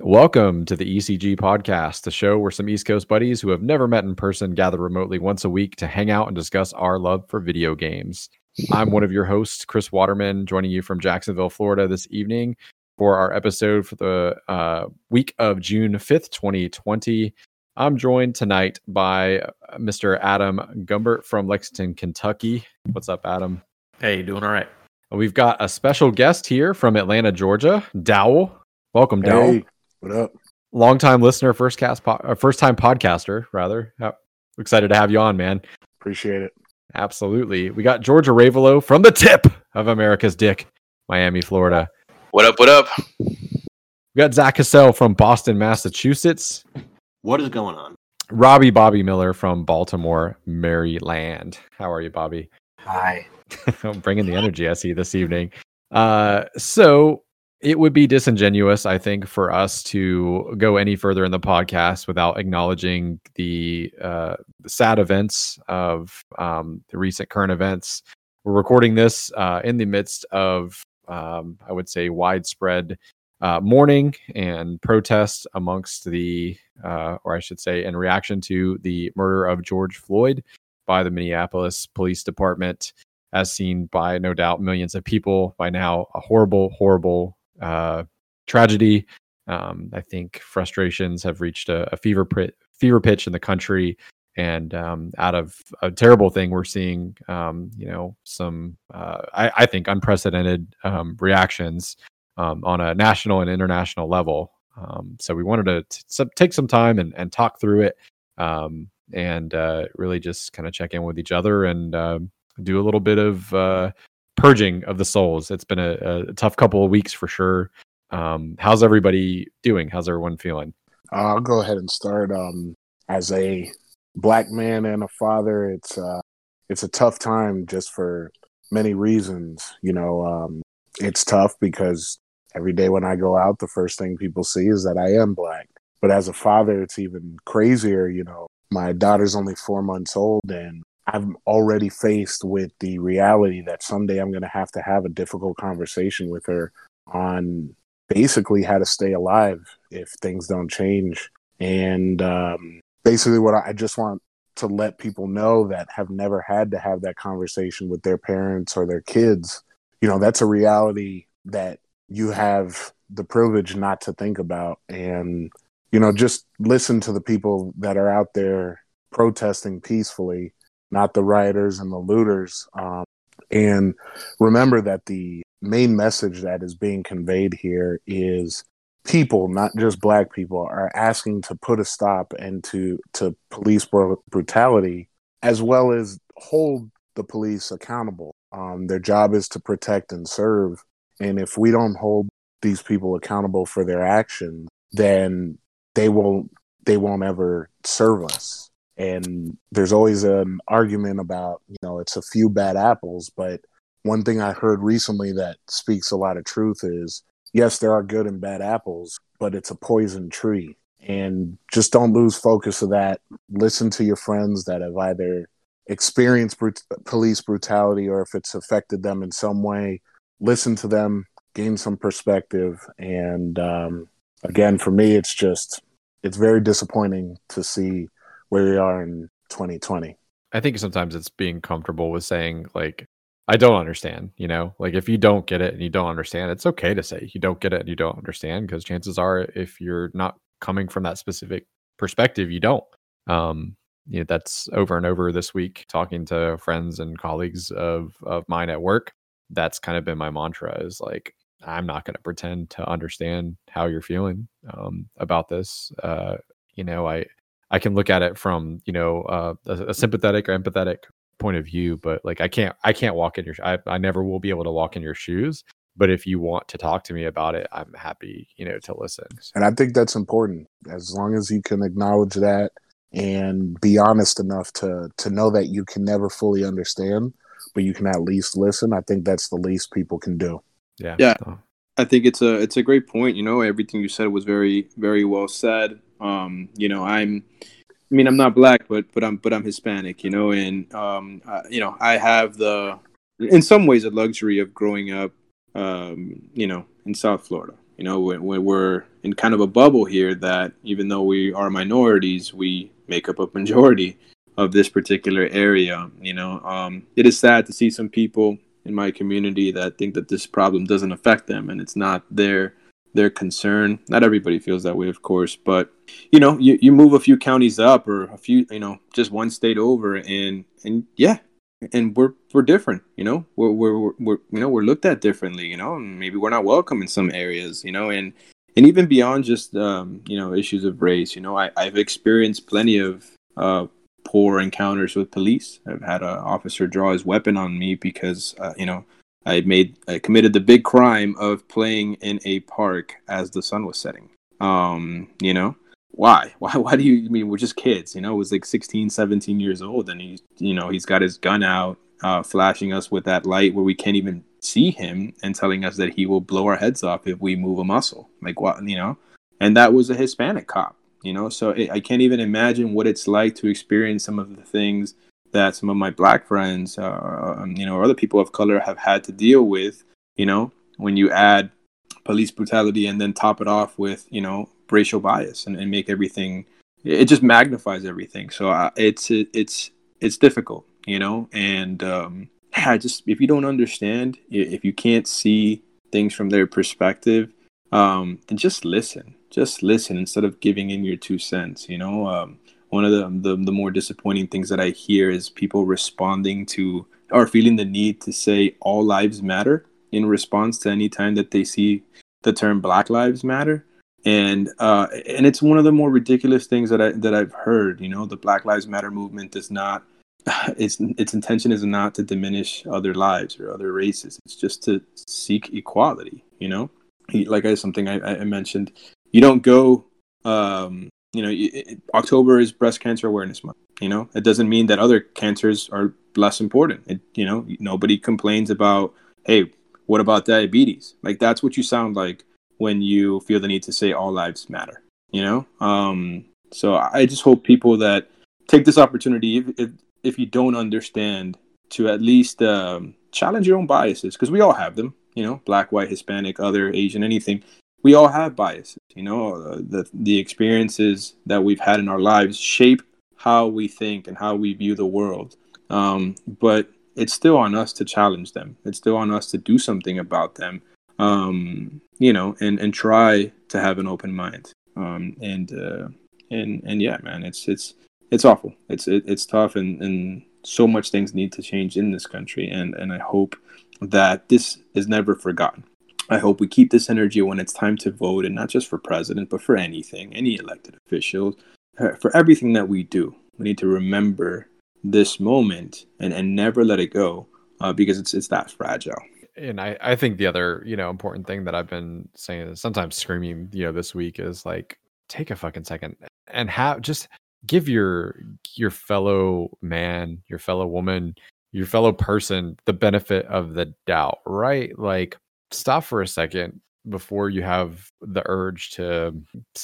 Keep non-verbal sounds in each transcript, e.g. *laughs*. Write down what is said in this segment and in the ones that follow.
Welcome to the ECG podcast, the show where some East Coast buddies who have never met in person gather remotely once a week to hang out and discuss our love for video games. I'm one of your hosts, Chris Waterman, joining you from Jacksonville, Florida this evening for our episode for the uh, week of June 5th, 2020. I'm joined tonight by uh, Mr. Adam Gumbert from Lexington, Kentucky. What's up, Adam? Hey, doing all right. We've got a special guest here from Atlanta, Georgia, Dowell. Welcome, Dowell. Hey, what up? Long time listener, first cast, po- uh, first time podcaster, rather. How- excited to have you on, man. Appreciate it. Absolutely. We got George Ravelo from the tip of America's dick, Miami, Florida. What up? What up? We got Zach Cassell from Boston, Massachusetts. What is going on? Robbie Bobby Miller from Baltimore, Maryland. How are you, Bobby? Hi. *laughs* I'm bringing the energy I see this evening. Uh, so it would be disingenuous, I think, for us to go any further in the podcast without acknowledging the, uh, the sad events of um, the recent current events. We're recording this uh, in the midst of, um, I would say, widespread uh, mourning and protest amongst the, uh, or I should say, in reaction to the murder of George Floyd by the Minneapolis Police Department as seen by no doubt millions of people by now a horrible horrible uh, tragedy. Um, i think frustrations have reached a, a fever pit, fever pitch in the country and um, out of a terrible thing we're seeing um, you know some uh, I, I, think unprecedented um, reactions um, on a national and international level. Um, so we wanted to t- take some time and, and talk through it and uh, really just kind of check in with each other and uh, do a little bit of uh, purging of the souls. It's been a, a, tough couple of weeks for sure. Um, how's everybody doing? How's everyone feeling? I'll go ahead and start. Um, as a black man and a father, it's uh, it's a tough time just for many reasons. You know, um, it's tough because every day when I go out, the first thing people see is that I am black. But as a father, it's even crazier. You know, my daughter's only four months old, and I'm already faced with the reality that someday I'm going to have to have a difficult conversation with her on basically how to stay alive if things don't change. And um, basically, what I, I just want to let people know that have never had to have that conversation with their parents or their kids, you know, that's a reality that you have the privilege not to think about. And, you know, just listen to the people that are out there protesting peacefully not the rioters and the looters. Um, and remember that the main message that is being conveyed here is people, not just black people, are asking to put a stop and to to police brutality, as well as hold the police accountable. Um, their job is to protect and serve, and if we don't hold these people accountable for their actions, then they won't they won't ever serve us and there's always an argument about you know it's a few bad apples but one thing i heard recently that speaks a lot of truth is yes there are good and bad apples but it's a poison tree. And just don't lose focus of that. Listen to your friends that have either experienced brut- police brutality or if it's affected them in some way listen to them gain some perspective. And um, again for me it's just it's very disappointing to see where we are in 2020. I think sometimes it's being comfortable with saying like I don't understand, you know? Like if you don't get it and you don't understand, it's okay to say you don't get it and you don't understand because chances are if you're not coming from that specific perspective, you don't. Um you know, that's over and over this week talking to friends and colleagues of of mine at work. That's kind of been my mantra is like I'm not going to pretend to understand how you're feeling um, about this. Uh, you know, I I can look at it from you know uh, a, a, sympathetic or empathetic point of view, but like I can't I can't walk in your I, I never will be able to walk in your shoes. But if you want to talk to me about it, I'm happy you know to listen. And I think that's important as long as you can acknowledge that and be honest enough to to know that you can never fully understand, but you can at least listen. I think that's the least people can do. Yeah. Yeah. I think it's a it's a great point. You know, everything you said was very very well said. Um, you know, I'm, I mean, I'm not black, but but I'm but I'm Hispanic. You know, and um, uh, you know, I have the, in some ways, a luxury of growing up, um, you know, in South Florida. You know, when, when we're in kind of a bubble here that even though we are minorities, we make up a majority of this particular area. You know, um, it is sad to see some people in my community that think that this problem doesn't affect them and it's not their their concern. Not everybody feels that way, of course, but you know, you, you move a few counties up or a few, you know, just one state over, and and yeah, and we're we're different, you know, we're we're, we're you know we're looked at differently, you know, and maybe we're not welcome in some areas, you know, and and even beyond just um, you know issues of race, you know, I I've experienced plenty of uh, poor encounters with police. I've had an officer draw his weapon on me because uh, you know I made I committed the big crime of playing in a park as the sun was setting. Um, you know, why? *laughs* Why why do you I mean we're just kids, you know, it was like 16, 17 years old and he you know, he's got his gun out, uh, flashing us with that light where we can't even see him and telling us that he will blow our heads off if we move a muscle. Like what, you know? And that was a Hispanic cop, you know? So it, I can't even imagine what it's like to experience some of the things that some of my black friends, uh, um, you know, or other people of color have had to deal with. You know, when you add police brutality and then top it off with you know racial bias and, and make everything, it just magnifies everything. So uh, it's it, it's it's difficult, you know, and um, yeah, just if you don't understand, if you can't see things from their perspective, um, then just listen. Just listen instead of giving in your two cents. You know, um, one of the, the, the more disappointing things that I hear is people responding to or feeling the need to say all lives matter in response to any time that they see the term Black Lives Matter. And uh, and it's one of the more ridiculous things that I that I've heard. You know, the Black Lives Matter movement does not *sighs* its its intention is not to diminish other lives or other races. It's just to seek equality. You know, like I something I, I mentioned. You don't go um, you know, it, October is Breast Cancer Awareness Month. You know, it doesn't mean that other cancers are less important. It, you know, nobody complains about, hey, what about diabetes? Like that's what you sound like when you feel the need to say all lives matter. You know, um, so I just hope people that take this opportunity, if if, if you don't understand, to at least um, challenge your own biases because we all have them. You know, black, white, Hispanic, other, Asian, anything we all have biases. You know, uh, the the experiences that we've had in our lives shape how we think and how we view the world. Um, but it's still on us to challenge them. It's still on us to do something about them. Um, you know, and and try to have an open mind. Um, and uh, and and yeah, man, it's it's it's awful. It's it, it's tough, and and so much things need to change in this country. And and I hope that this is never forgotten. I hope we keep this energy when it's time to vote, and not just for president, but for anything, any elected officials, uh, for everything that we do. We need to remember this moment and, and never let it go uh, because it's it's that fragile. And I, I think the other you know important thing that I've been saying sometimes screaming you know this week is like take a fucking second and have just give your your fellow man, your fellow woman, your fellow person the benefit of the doubt, right? Like stop for a second before you have the urge to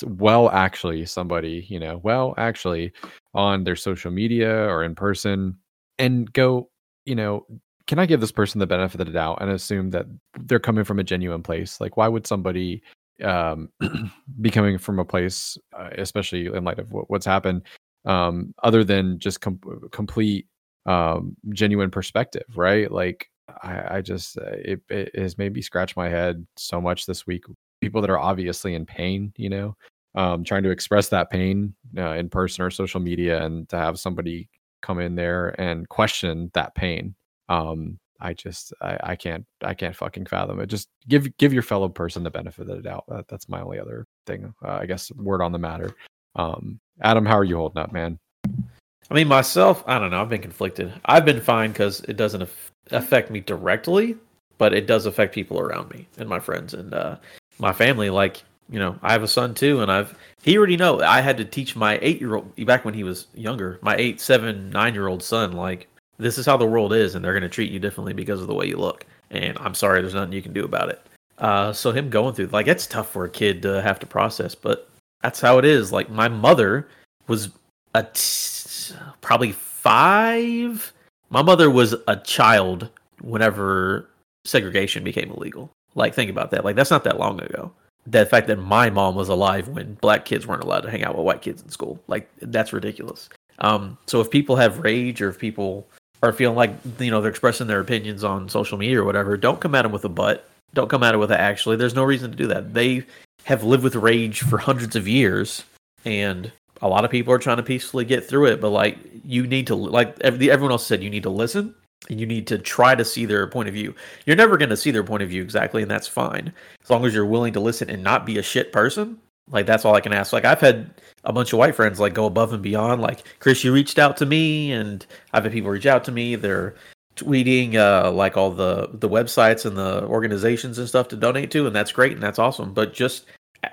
well actually somebody you know well actually on their social media or in person and go you know can i give this person the benefit of the doubt and assume that they're coming from a genuine place? Like why would somebody um *clears throat* be coming from a place uh, especially in light of what, what's happened um other than just com- complete um genuine perspective right? Like I, I just uh, it, it has made me scratch my head so much this week. People that are obviously in pain, you know, um, trying to express that pain uh, in person or social media, and to have somebody come in there and question that pain. Um, I just I, I can't I can't fucking fathom it. Just give give your fellow person the benefit of the doubt. That, that's my only other thing. Uh, I guess word on the matter. Um, Adam, how are you holding up, man? I mean, myself, I don't know. I've been conflicted. I've been fine because it doesn't affect me directly, but it does affect people around me and my friends and uh, my family. Like, you know, I have a son too, and I've he already know. I had to teach my eight year old back when he was younger, my eight, seven, nine year old son, like this is how the world is, and they're going to treat you differently because of the way you look. And I'm sorry, there's nothing you can do about it. Uh, so him going through like it's tough for a kid to have to process, but that's how it is. Like my mother was a t- probably five my mother was a child whenever segregation became illegal. Like think about that. Like that's not that long ago. the fact that my mom was alive when black kids weren't allowed to hang out with white kids in school. Like that's ridiculous. Um, so if people have rage or if people are feeling like you know they're expressing their opinions on social media or whatever, don't come at them with a butt. Don't come at it with a actually. There's no reason to do that. They have lived with rage for hundreds of years, and a lot of people are trying to peacefully get through it. But like you need to like everyone else said, you need to listen and you need to try to see their point of view. You're never going to see their point of view exactly, and that's fine as long as you're willing to listen and not be a shit person. Like that's all I can ask. Like I've had a bunch of white friends like go above and beyond. Like Chris, you reached out to me, and I've had people reach out to me. They're tweeting uh, like all the the websites and the organizations and stuff to donate to, and that's great and that's awesome. But just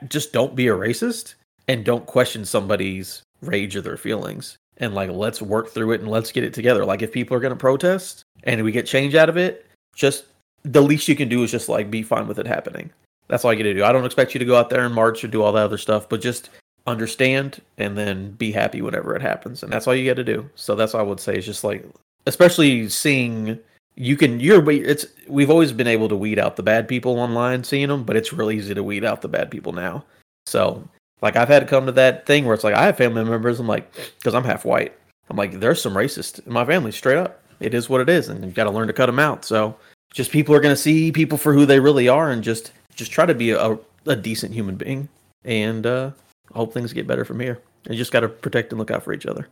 just don't be a racist and don't question somebody's rage or their feelings and like let's work through it and let's get it together. Like if people are going to protest and we get change out of it, just the least you can do is just like be fine with it happening. That's all you got to do. I don't expect you to go out there and march or do all that other stuff, but just understand and then be happy whenever it happens. And that's all you got to do. So that's all I would say is just like, especially seeing you can you're it's we've always been able to weed out the bad people online seeing them but it's really easy to weed out the bad people now so like I've had to come to that thing where it's like I have family members. I'm like, because I'm half white. I'm like, there's some racist in my family, straight up. It is what it is, and you've got to learn to cut them out. So just people are going to see people for who they really are, and just just try to be a, a decent human being, and uh, hope things get better from here. And just got to protect and look out for each other.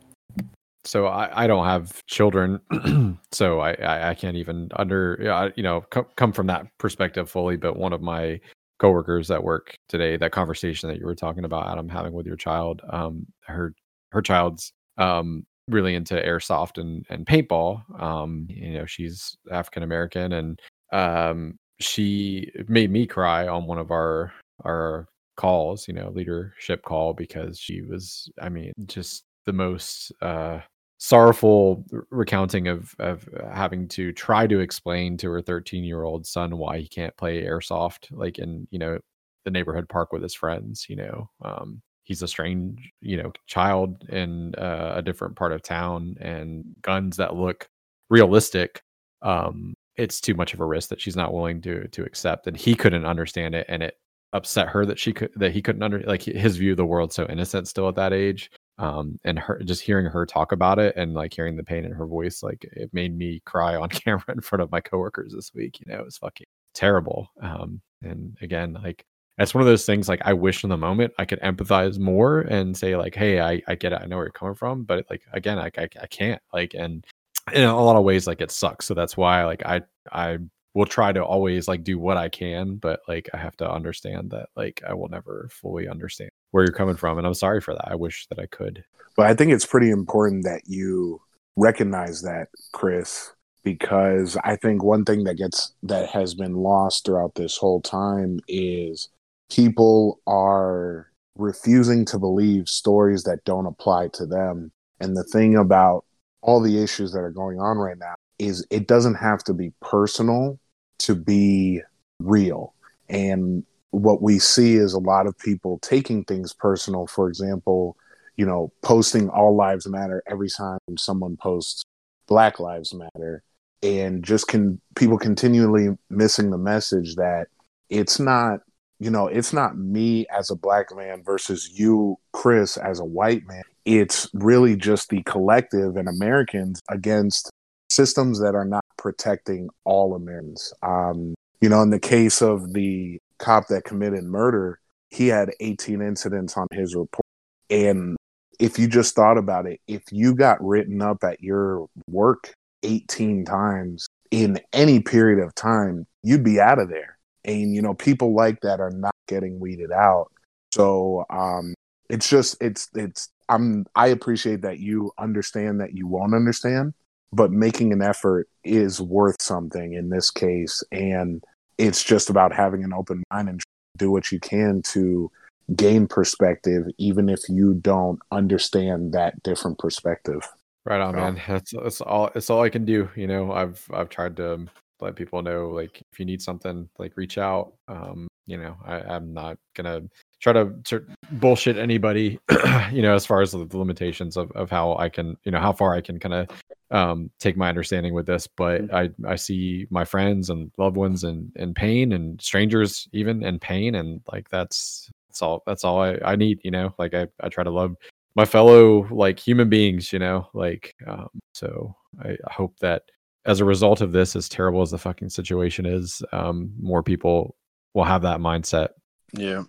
So I, I don't have children, *clears throat* so I, I, I can't even under you know come come from that perspective fully. But one of my coworkers at work today that conversation that you were talking about adam having with your child um her her child's um really into airsoft and and paintball um you know she's african american and um she made me cry on one of our our calls you know leadership call because she was i mean just the most uh sorrowful recounting of of having to try to explain to her 13 year old son why he can't play airsoft like in you know the neighborhood park with his friends you know um, he's a strange you know child in uh, a different part of town and guns that look realistic um, it's too much of a risk that she's not willing to to accept and he couldn't understand it and it upset her that she could that he couldn't under like his view of the world so innocent still at that age um and her just hearing her talk about it and like hearing the pain in her voice like it made me cry on *laughs* camera in front of my coworkers this week you know it was fucking terrible um and again like that's one of those things like i wish in the moment i could empathize more and say like hey i, I get it i know where you're coming from but like again I, I, I can't like and in a lot of ways like it sucks so that's why like i i will try to always like do what i can but like i have to understand that like i will never fully understand where you're coming from and i'm sorry for that i wish that i could. But i think it's pretty important that you recognize that chris because i think one thing that gets that has been lost throughout this whole time is people are refusing to believe stories that don't apply to them and the thing about all the issues that are going on right now is it doesn't have to be personal to be real and what we see is a lot of people taking things personal. For example, you know, posting all lives matter every time someone posts Black Lives Matter, and just can people continually missing the message that it's not, you know, it's not me as a black man versus you, Chris, as a white man. It's really just the collective and Americans against systems that are not protecting all Americans. Um, you know, in the case of the cop that committed murder, he had 18 incidents on his report. And if you just thought about it, if you got written up at your work 18 times in any period of time, you'd be out of there. And, you know, people like that are not getting weeded out. So um, it's just, it's, it's, I'm, I appreciate that you understand that you won't understand, but making an effort is worth something in this case. And it's just about having an open mind and do what you can to gain perspective, even if you don't understand that different perspective. Right on, man. That's that's all. It's all I can do. You know, I've I've tried to let people know like if you need something, like reach out. Um, you know, I, I'm not gonna try to, to bullshit anybody, *clears throat* you know, as far as the limitations of, of how I can, you know, how far I can kind of um, take my understanding with this. But mm-hmm. I, I see my friends and loved ones and, in pain and strangers even in pain. And like, that's, that's all, that's all I, I need, you know, like I, I try to love my fellow like human beings, you know, like, um, so I, I hope that as a result of this, as terrible as the fucking situation is, um, more people will have that mindset. Yeah.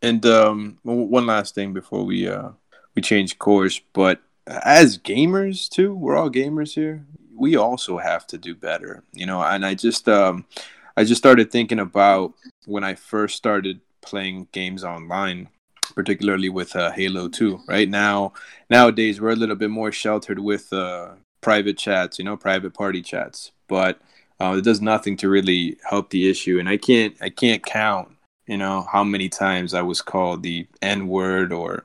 And um, one last thing before we uh, we change course, but as gamers too, we're all gamers here. We also have to do better, you know. And I just um, I just started thinking about when I first started playing games online, particularly with uh, Halo 2. Right now, nowadays we're a little bit more sheltered with uh, private chats, you know, private party chats, but uh, it does nothing to really help the issue. And I can't I can't count you know how many times i was called the n word or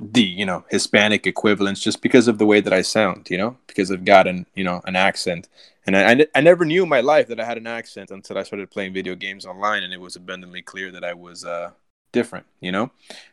the you know hispanic equivalents just because of the way that i sound you know because i've got an you know an accent. And I, I, never knew in my life that i had an accent until i started playing video games online and it was abundantly clear that i was uh different you know?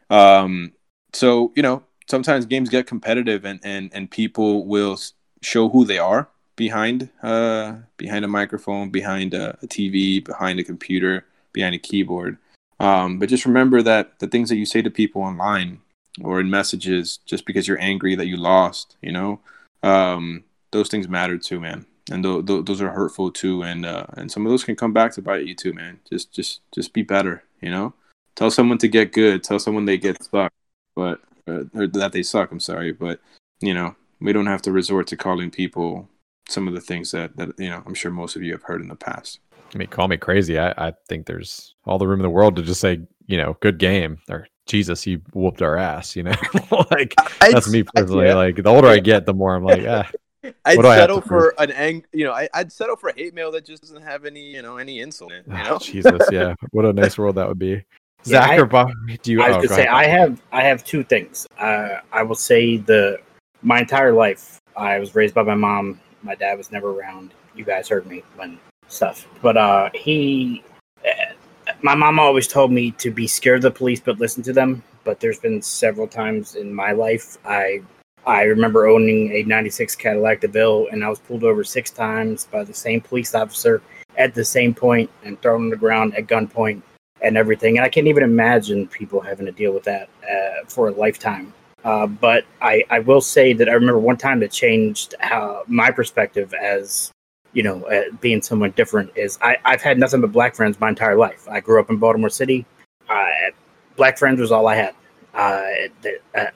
Um so you know sometimes games get competitive and and and people will show who they are behind uh behind a microphone behind a, a tv behind a computer behind a keyboard. Um, but just remember that the things that you say to people online or in messages, just because you're angry that you lost, you know, um, those things matter too, man. And th- th- those are hurtful too, and uh, and some of those can come back to bite you too, man. Just just just be better, you know. Tell someone to get good. Tell someone they get stuck, but uh, or that they suck. I'm sorry, but you know we don't have to resort to calling people some of the things that that you know I'm sure most of you have heard in the past. I mean, call me crazy. I, I think there's all the room in the world to just say, you know, good game or Jesus, you whooped our ass. You know, *laughs* like I'd, that's me *laughs* personally. Yeah. Like the older I get, the more I'm like, ah. *laughs* I'd settle for an ang, you know, I, would settle for hate mail that just doesn't have any, you know, any insult. You know, Jesus, yeah, what a nice world that would be. Yeah, Zach I, or Bob, do you? I was oh, say I have, I have two things. Uh, I will say the my entire life, I was raised by my mom. My dad was never around. You guys heard me when stuff. But uh, he, uh, my mom always told me to be scared of the police, but listen to them. But there's been several times in my life I I remember owning a 96 Cadillac DeVille, and I was pulled over six times by the same police officer at the same point and thrown on the ground at gunpoint and everything. And I can't even imagine people having to deal with that uh, for a lifetime. Uh, but I, I will say that I remember one time that changed how my perspective as you know, uh, being someone different is I, I've had nothing but black friends my entire life. I grew up in Baltimore City. Uh, black friends was all I had. Uh,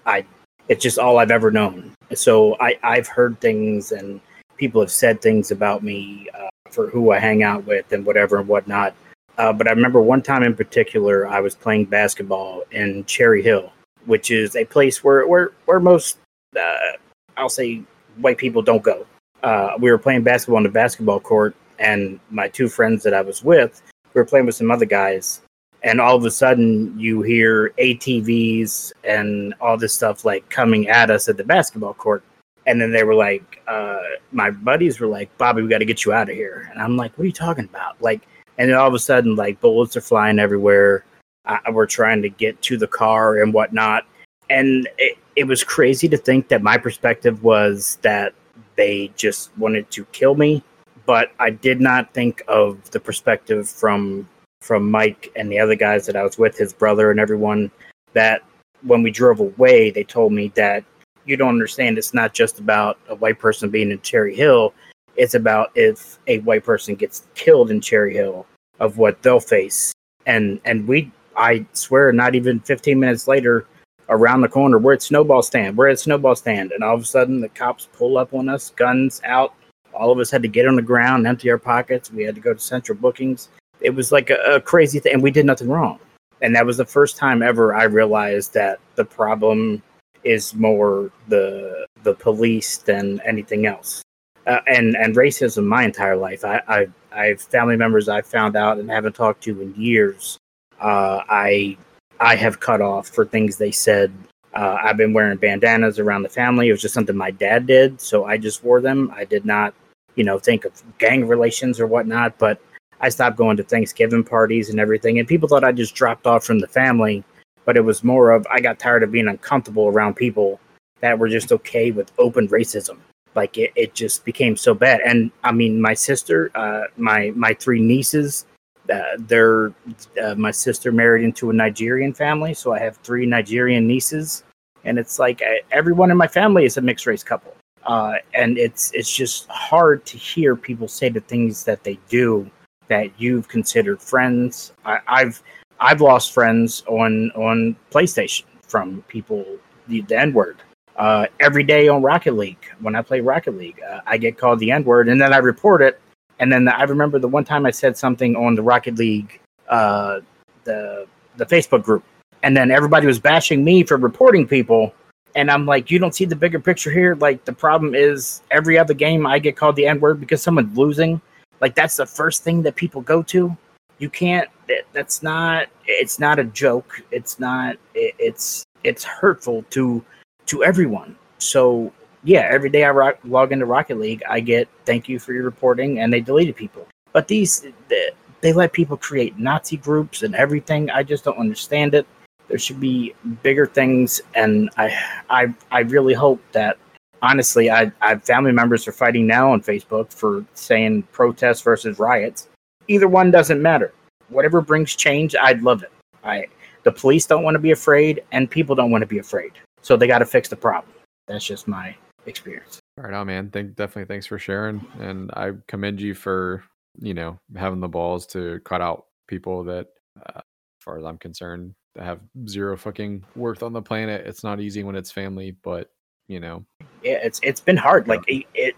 I, it's just all I've ever known. So I, I've heard things and people have said things about me uh, for who I hang out with and whatever and whatnot. Uh, but I remember one time in particular, I was playing basketball in Cherry Hill, which is a place where where where most uh, I'll say white people don't go uh, we were playing basketball on the basketball court, and my two friends that I was with, we were playing with some other guys, and all of a sudden you hear ATVs and all this stuff like coming at us at the basketball court. And then they were like, uh, my buddies were like, Bobby, we got to get you out of here. And I'm like, what are you talking about? Like, and then all of a sudden, like bullets are flying everywhere. Uh, we're trying to get to the car and whatnot. And it, it was crazy to think that my perspective was that they just wanted to kill me. But I did not think of the perspective from from Mike and the other guys that I was with, his brother and everyone, that when we drove away, they told me that you don't understand. It's not just about a white person being in Cherry Hill. It's about if a white person gets killed in Cherry Hill, of what they'll face. And and we, I swear, not even 15 minutes later, around the corner. We're at Snowball Stand. We're at Snowball Stand, and all of a sudden the cops pull up on us, guns out. All of us had to get on the ground, empty our pockets. We had to go to central bookings. It was like a, a crazy thing, and we did nothing wrong. And that was the first time ever I realized that the problem is more the the police than anything else. Uh, and and racism my entire life. I, I I family members I found out and haven't talked to in years. Uh, I I have cut off for things they said. Uh, I've been wearing bandanas around the family. It was just something my dad did, so I just wore them. I did not, you know, think of gang relations or whatnot. But I stopped going to Thanksgiving parties and everything, and people thought I just dropped off from the family but it was more of I got tired of being uncomfortable around people that were just okay with open racism. Like it, it just became so bad. And I mean, my sister, uh, my my three nieces, uh, they're uh, my sister married into a Nigerian family, so I have three Nigerian nieces, and it's like I, everyone in my family is a mixed race couple. Uh, and it's it's just hard to hear people say the things that they do that you've considered friends. I, I've I've lost friends on on PlayStation from people the, the N word. Uh, every day on Rocket League, when I play Rocket League, uh, I get called the N word, and then I report it. And then I remember the one time I said something on the Rocket League, uh, the the Facebook group, and then everybody was bashing me for reporting people. And I'm like, you don't see the bigger picture here. Like the problem is every other game I get called the N word because someone's losing. Like that's the first thing that people go to you can't that's not it's not a joke it's not it's it's hurtful to to everyone so yeah every day i rock, log into rocket league i get thank you for your reporting and they deleted people but these they, they let people create nazi groups and everything i just don't understand it there should be bigger things and i i i really hope that honestly i i family members are fighting now on facebook for saying protests versus riots either one doesn't matter. Whatever brings change, I'd love it. I the police don't want to be afraid, and people don't want to be afraid. So they got to fix the problem. That's just my experience. Right on, man. Thank definitely thanks for sharing, and I commend you for you know having the balls to cut out people that, uh, as far as I'm concerned, have zero fucking worth on the planet. It's not easy when it's family, but you know. Yeah, it's it's been hard. Like it, it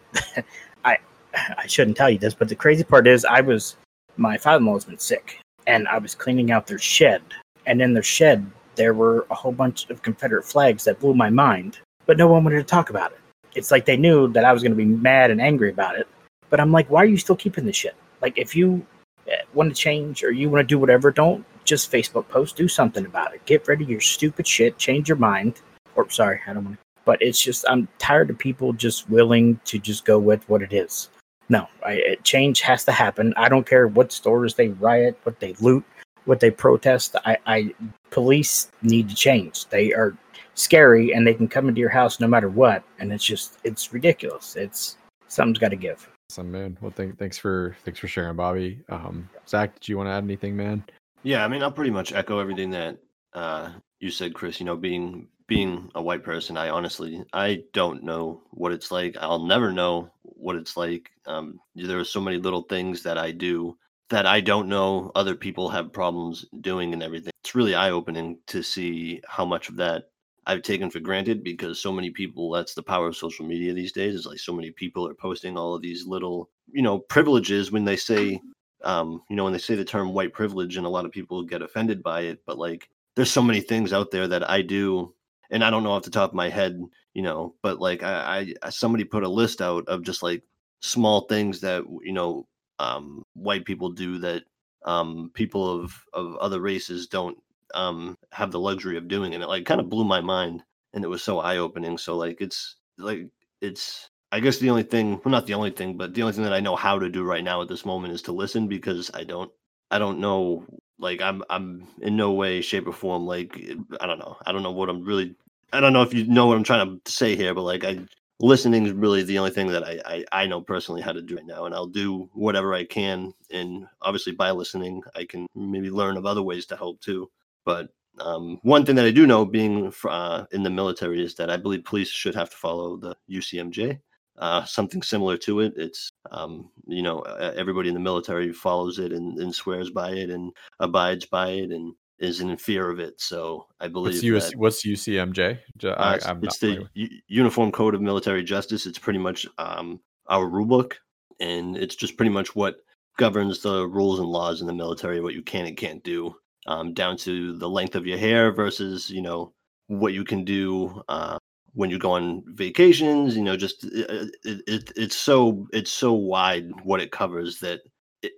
*laughs* I I shouldn't tell you this, but the crazy part is I was my father-in-law's been sick and I was cleaning out their shed. And in their shed, there were a whole bunch of Confederate flags that blew my mind, but no one wanted to talk about it. It's like they knew that I was going to be mad and angry about it. But I'm like, why are you still keeping this shit? Like, if you eh, want to change or you want to do whatever, don't just Facebook post, do something about it. Get rid of your stupid shit, change your mind. Or, sorry, I don't want to. But it's just, I'm tired of people just willing to just go with what it is. No, I, change has to happen. I don't care what stores they riot, what they loot, what they protest. I, I police need to change. They are scary and they can come into your house no matter what. And it's just it's ridiculous. It's something's got to give. Some man. Well, th- thanks for thanks for sharing, Bobby. Um, Zach, did you want to add anything, man? Yeah, I mean, I'll pretty much echo everything that uh, you said, Chris. You know, being being a white person, I honestly I don't know what it's like. I'll never know what it's like. Um, there are so many little things that I do that I don't know other people have problems doing and everything. It's really eye opening to see how much of that I've taken for granted because so many people, that's the power of social media these days, is like so many people are posting all of these little, you know, privileges when they say, um, you know, when they say the term white privilege and a lot of people get offended by it. But like, there's so many things out there that I do and I don't know off the top of my head, you know, but like I, I somebody put a list out of just like small things that you know um, white people do that um, people of of other races don't um, have the luxury of doing, and it like kind of blew my mind, and it was so eye opening. So like it's like it's I guess the only thing, well, not the only thing, but the only thing that I know how to do right now at this moment is to listen because I don't I don't know like I'm I'm in no way, shape, or form like I don't know. I don't know what I'm really. I don't know if you know what I'm trying to say here, but like I listening is really the only thing that I, I I know personally how to do right now, and I'll do whatever I can. And obviously, by listening, I can maybe learn of other ways to help too. But um, one thing that I do know, being uh, in the military, is that I believe police should have to follow the UCMJ uh, something similar to it. It's um, you know everybody in the military follows it and, and, swears by it and abides by it and is in fear of it. So I believe what's, US, that, what's UCMJ? I, uh, it's the U- Uniform Code of Military Justice. It's pretty much um, our rule book, and it's just pretty much what governs the rules and laws in the military, what you can and can't do, um, down to the length of your hair versus you know what you can do uh, when you go on vacations you know just it, it, it's so it's so wide what it covers that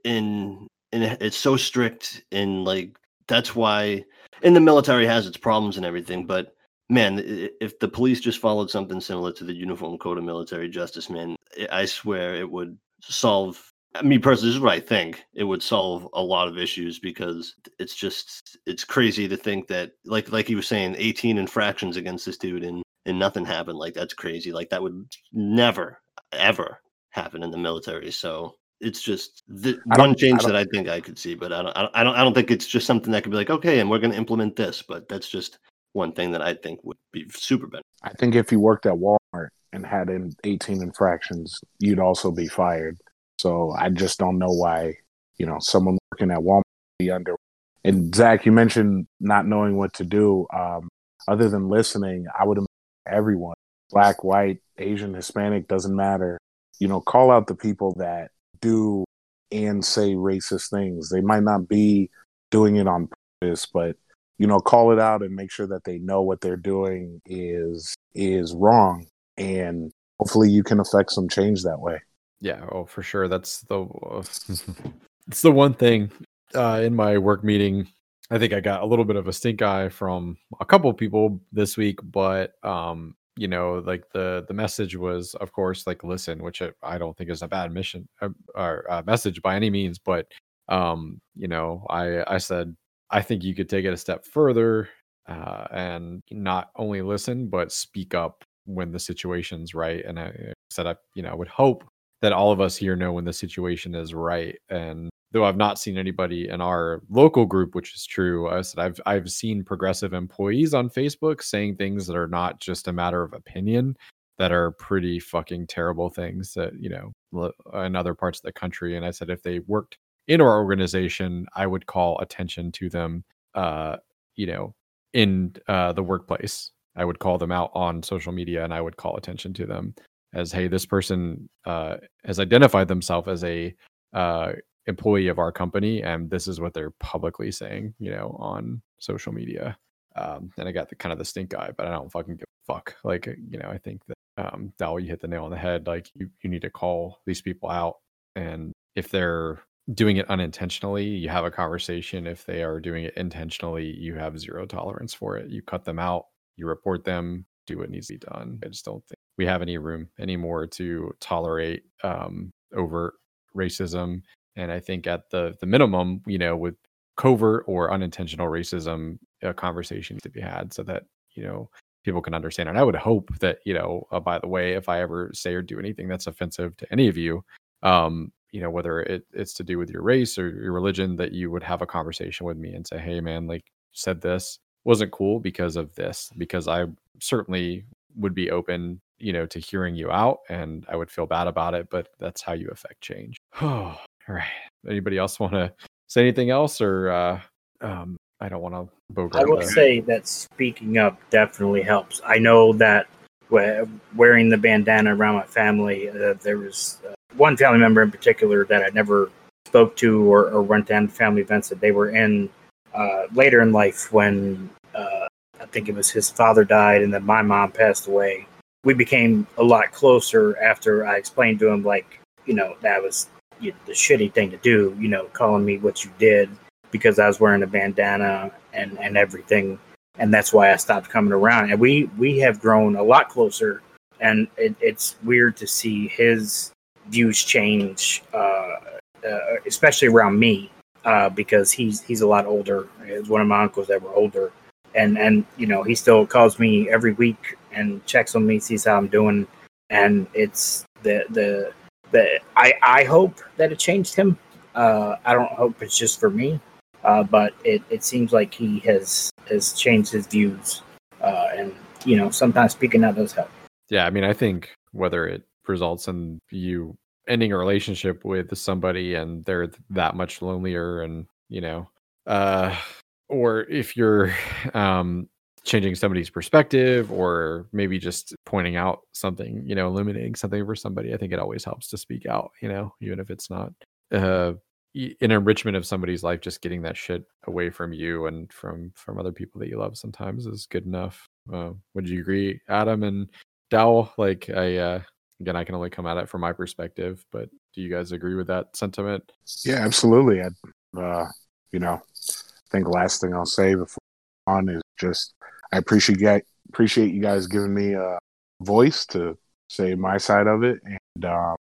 in in it's so strict and like that's why in the military has its problems and everything but man if the police just followed something similar to the uniform code of military justice man i swear it would solve me personally, this is what I think. It would solve a lot of issues because it's just it's crazy to think that like like you were saying, 18 infractions against this dude and and nothing happened. Like that's crazy. Like that would never ever happen in the military. So it's just the one change I that I think I could see, but I don't, I don't, I don't, I don't think it's just something that could be like, okay, and we're going to implement this. But that's just one thing that I think would be super beneficial. I think if you worked at Walmart and had in 18 infractions, you'd also be fired. So I just don't know why, you know, someone working at Walmart be under. And Zach, you mentioned not knowing what to do. Um, other than listening, I would everyone, black, white, Asian, Hispanic, doesn't matter. You know, call out the people that do and say racist things. They might not be doing it on purpose, but you know call it out and make sure that they know what they're doing is is wrong and hopefully you can affect some change that way Yeah, oh for sure. That's the *laughs* it's the one thing uh, in my work meeting. I think I got a little bit of a stink eye from a couple people this week, but um, you know, like the the message was, of course, like listen, which I, I don't think is a bad mission uh, or uh, message by any means, but um, you know, I I said I think you could take it a step further uh, and not only listen but speak up when the situation's right. And I said I you know would hope that all of us here know when the situation is right. And though I've not seen anybody in our local group, which is true, I said I've I've seen progressive employees on Facebook saying things that are not just a matter of opinion, that are pretty fucking terrible things that you know in other parts of the country. And I said if they worked in our organization, I would call attention to them. Uh, you know, in uh, the workplace, I would call them out on social media, and I would call attention to them as hey this person uh, has identified themselves as a uh, employee of our company and this is what they're publicly saying you know on social media. Um, and i got the kind of the stink eye but i don't fucking give a fuck. Like uh, you know i think that um you hit the nail on the head. Like you, you need to call these people out and if they're doing it unintentionally you have a conversation. If they are doing it intentionally you have zero tolerance for it. You cut them out you report them do what needs to be done i just don't think we have any room anymore to tolerate um, overt racism. And I think at the the minimum, you know, with covert or unintentional racism, a conversation to be had so that you know people can understand. And I would hope that you know, uh, by the way, if I ever say or do anything that's offensive to any of you, um, you know, whether it, it's to do with your race or your religion, that you would have a conversation with me and say, "Hey, man, like said this wasn't cool because of this." Because I certainly would be open you know to hearing you out and i would feel bad about it but that's how you affect change. Oh *sighs* all right. Anybody else want to say anything else or uh um i don't want to I will bogart the- say that speaking up definitely helps. I know that wearing the bandana around my family, uh, there was uh, one family member in particular that I never spoke to or, or went to family events that they were in uh, later in life when uh, think it was his father died and then my mom passed away. We became a lot closer after I explained to him, like, you know, that was the shitty thing to do, you know, calling me what you did because I was wearing a bandana and, and everything. And that's why I stopped coming around. And we, we have grown a lot closer. And it, it's weird to see his views change, uh, uh, especially around me, uh, because he's he's a lot older. It's one of my uncles that were older, and and you know he still calls me every week and checks on me, sees how I'm doing, and it's the the the I I hope that it changed him. Uh, I don't hope it's just for me, uh, but it, it seems like he has has changed his views, uh, and you know sometimes speaking out does help. yeah i mean i think whether it results in you ending a relationship with somebody and they're that much lonelier and you know uh or if you're *sighs* um changing somebody's perspective or maybe just pointing out something you know illuminating something for somebody i think it always helps to speak out you know even if it's not uh an enrichment of somebody's life just getting that shit away from you and from from other people that you love sometimes is good enough. Uh, would you agree adam and Dow, like I uh again I can only come at it from my perspective, but do you guys agree with that sentiment? yeah absolutely. I, uh, you know i think last thing i'll say before on is just i appreciate you guys, appreciate you guys giving me a voice to say my side of it and um,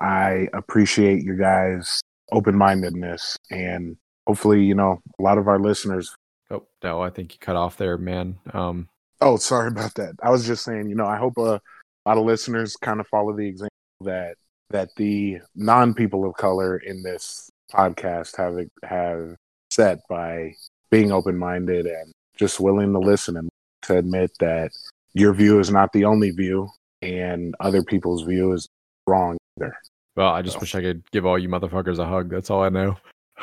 I appreciate your guys' open mindedness and hopefully, you know, a lot of our listeners. Oh no, I think you cut off there, man. Um, oh, sorry about that. I was just saying, you know, I hope a lot of listeners kind of follow the example that that the non people of color in this podcast have have set by being open minded and just willing to listen and to admit that your view is not the only view and other people's view is wrong either. Well, I just so. wish I could give all you motherfuckers a hug. That's all I know. *sighs*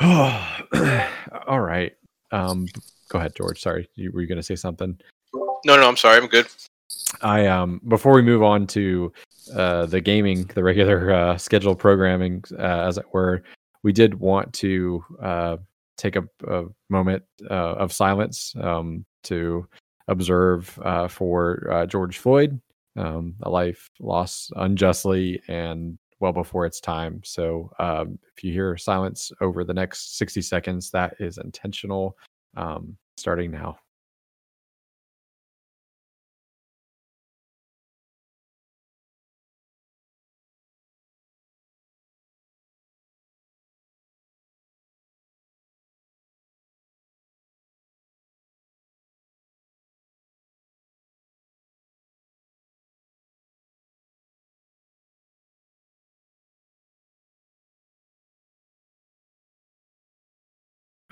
all right. Um, go ahead, George. Sorry, you, were you going to say something? No, no, I'm sorry. I'm good. I um before we move on to uh the gaming, the regular uh scheduled programming, uh, as it were, we did want to uh take a, a moment uh, of silence um to observe uh, for uh, George Floyd, um, a life lost unjustly and well before its time. So um, if you hear silence over the next 60 seconds, that is intentional. Um, starting now.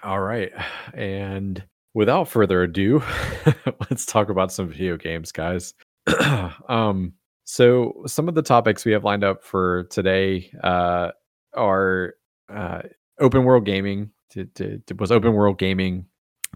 All right. And without further ado, *laughs* let's talk about some video games, guys. *clears throat* um, so some of the topics we have lined up for today uh, are uh, open world gaming. To, to, to, was open world gaming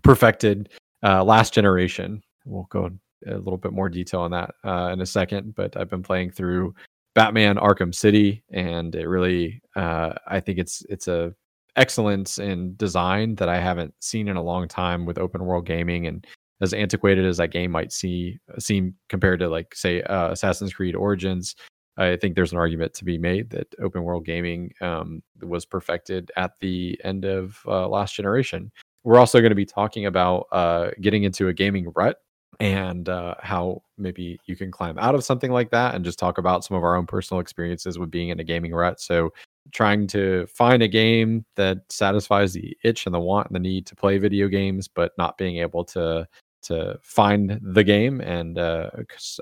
perfected uh, last generation? We'll go a little bit more detail on that uh, in a second. But I've been playing through Batman Arkham City, and it really, uh, I think it's it's a excellence in design that I haven't seen in a long time with open world gaming and as antiquated as that game might see seem compared to like say uh, Assassin's Creed Origins, I think there's an argument to be made that open world gaming um, was perfected at the end of uh, last generation. We're also going to be talking about uh, getting into a gaming rut and uh, how maybe you can climb out of something like that and just talk about some of our own personal experiences with being in a gaming rut. So trying to find a game that satisfies the itch and the want and the need to play video games, but not being able to to find the game and uh,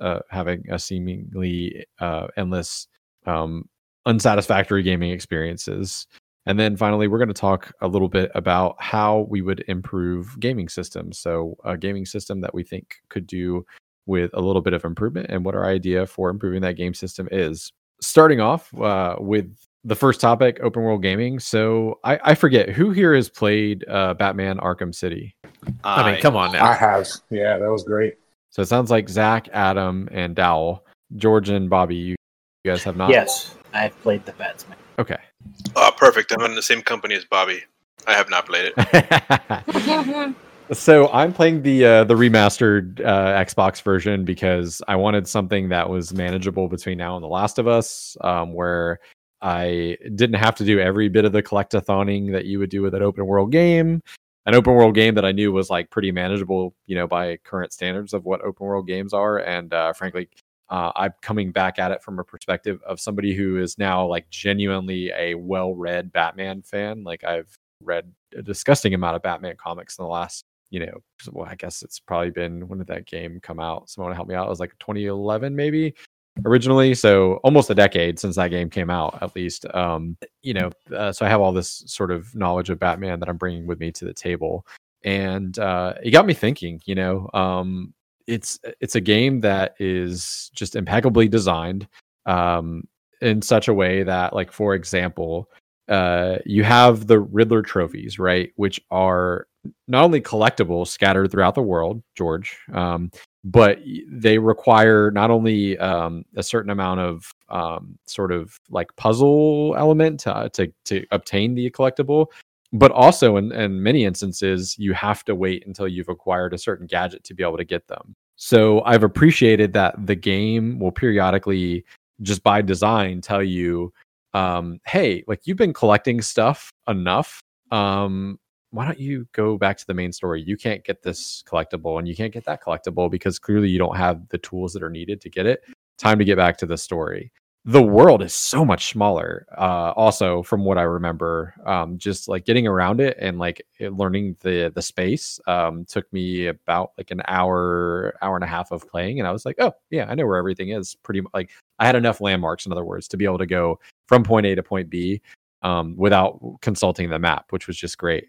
uh, having a seemingly uh, endless, um, unsatisfactory gaming experiences. And then finally, we're going to talk a little bit about how we would improve gaming systems. So, a gaming system that we think could do with a little bit of improvement and what our idea for improving that game system is. Starting off uh, with the first topic, open world gaming. So I, I forget who here has played uh, Batman Arkham City. I, I mean, come on now. I have. Yeah, that was great. So it sounds like Zach, Adam, and Dowell, George, and Bobby. You, you guys have not. Yes, I've played the Batsman. Okay. Uh, perfect. I'm in the same company as Bobby. I have not played it. *laughs* so I'm playing the uh, the remastered uh, Xbox version because I wanted something that was manageable between now and The Last of Us, um, where I didn't have to do every bit of the collectathoning that you would do with an open world game. An open world game that I knew was like pretty manageable, you know, by current standards of what open world games are. And uh, frankly, uh, I'm coming back at it from a perspective of somebody who is now like genuinely a well read Batman fan. Like I've read a disgusting amount of Batman comics in the last, you know, well, I guess it's probably been when did that game come out? Someone help me out. It was like 2011, maybe originally so almost a decade since that game came out at least um you know uh, so i have all this sort of knowledge of batman that i'm bringing with me to the table. And uh it got me thinking you know um it's it's a game that is just impeccably designed um in such a way that like for example uh you have the riddler trophies right which are not only collectibles scattered throughout the world george um but they require not only um, a certain amount of um, sort of like puzzle element to, uh, to, to obtain the collectible, but also in, in many instances you have to wait until you've acquired a certain gadget to be able to get them. So I've appreciated that the game will periodically, just by design, tell you, um, "Hey, like you've been collecting stuff enough. Um, why don't you go back to the main story? You can't get this collectible and you can't get that collectible because clearly you don't have the tools that are needed to get it. Time to get back to the story. the world is so much smaller uh also from what i remember um just like getting around it and like learning the the space um took me about like an hour hour and a half of playing and i was like oh yeah i know where everything is pretty mu- like i had enough landmarks in other words to be able to go from point a to point b um without consulting the map which was just great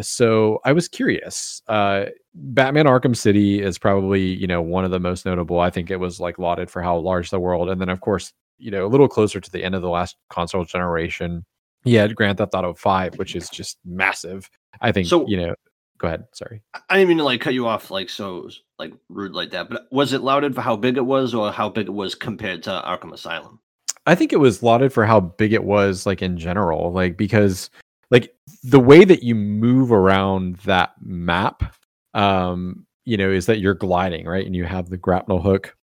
so i was curious uh batman arkham city is probably you know one of the most notable i think it was like lauded for how large the world and then of course you know, a little closer to the end of the last console generation, he had Grand Theft Auto 5, which is just massive. I think, So- you know, go ahead. Sorry. I I didn't mean to like cut you off like so like rude like that, but was it lauded for how big it was or how big it was compared to Arkham Asylum? I think it was lauded for how big it was, like in general, like because like the way that you move around that map, um, you know, is that you're gliding, right? And you have the grapnel hook,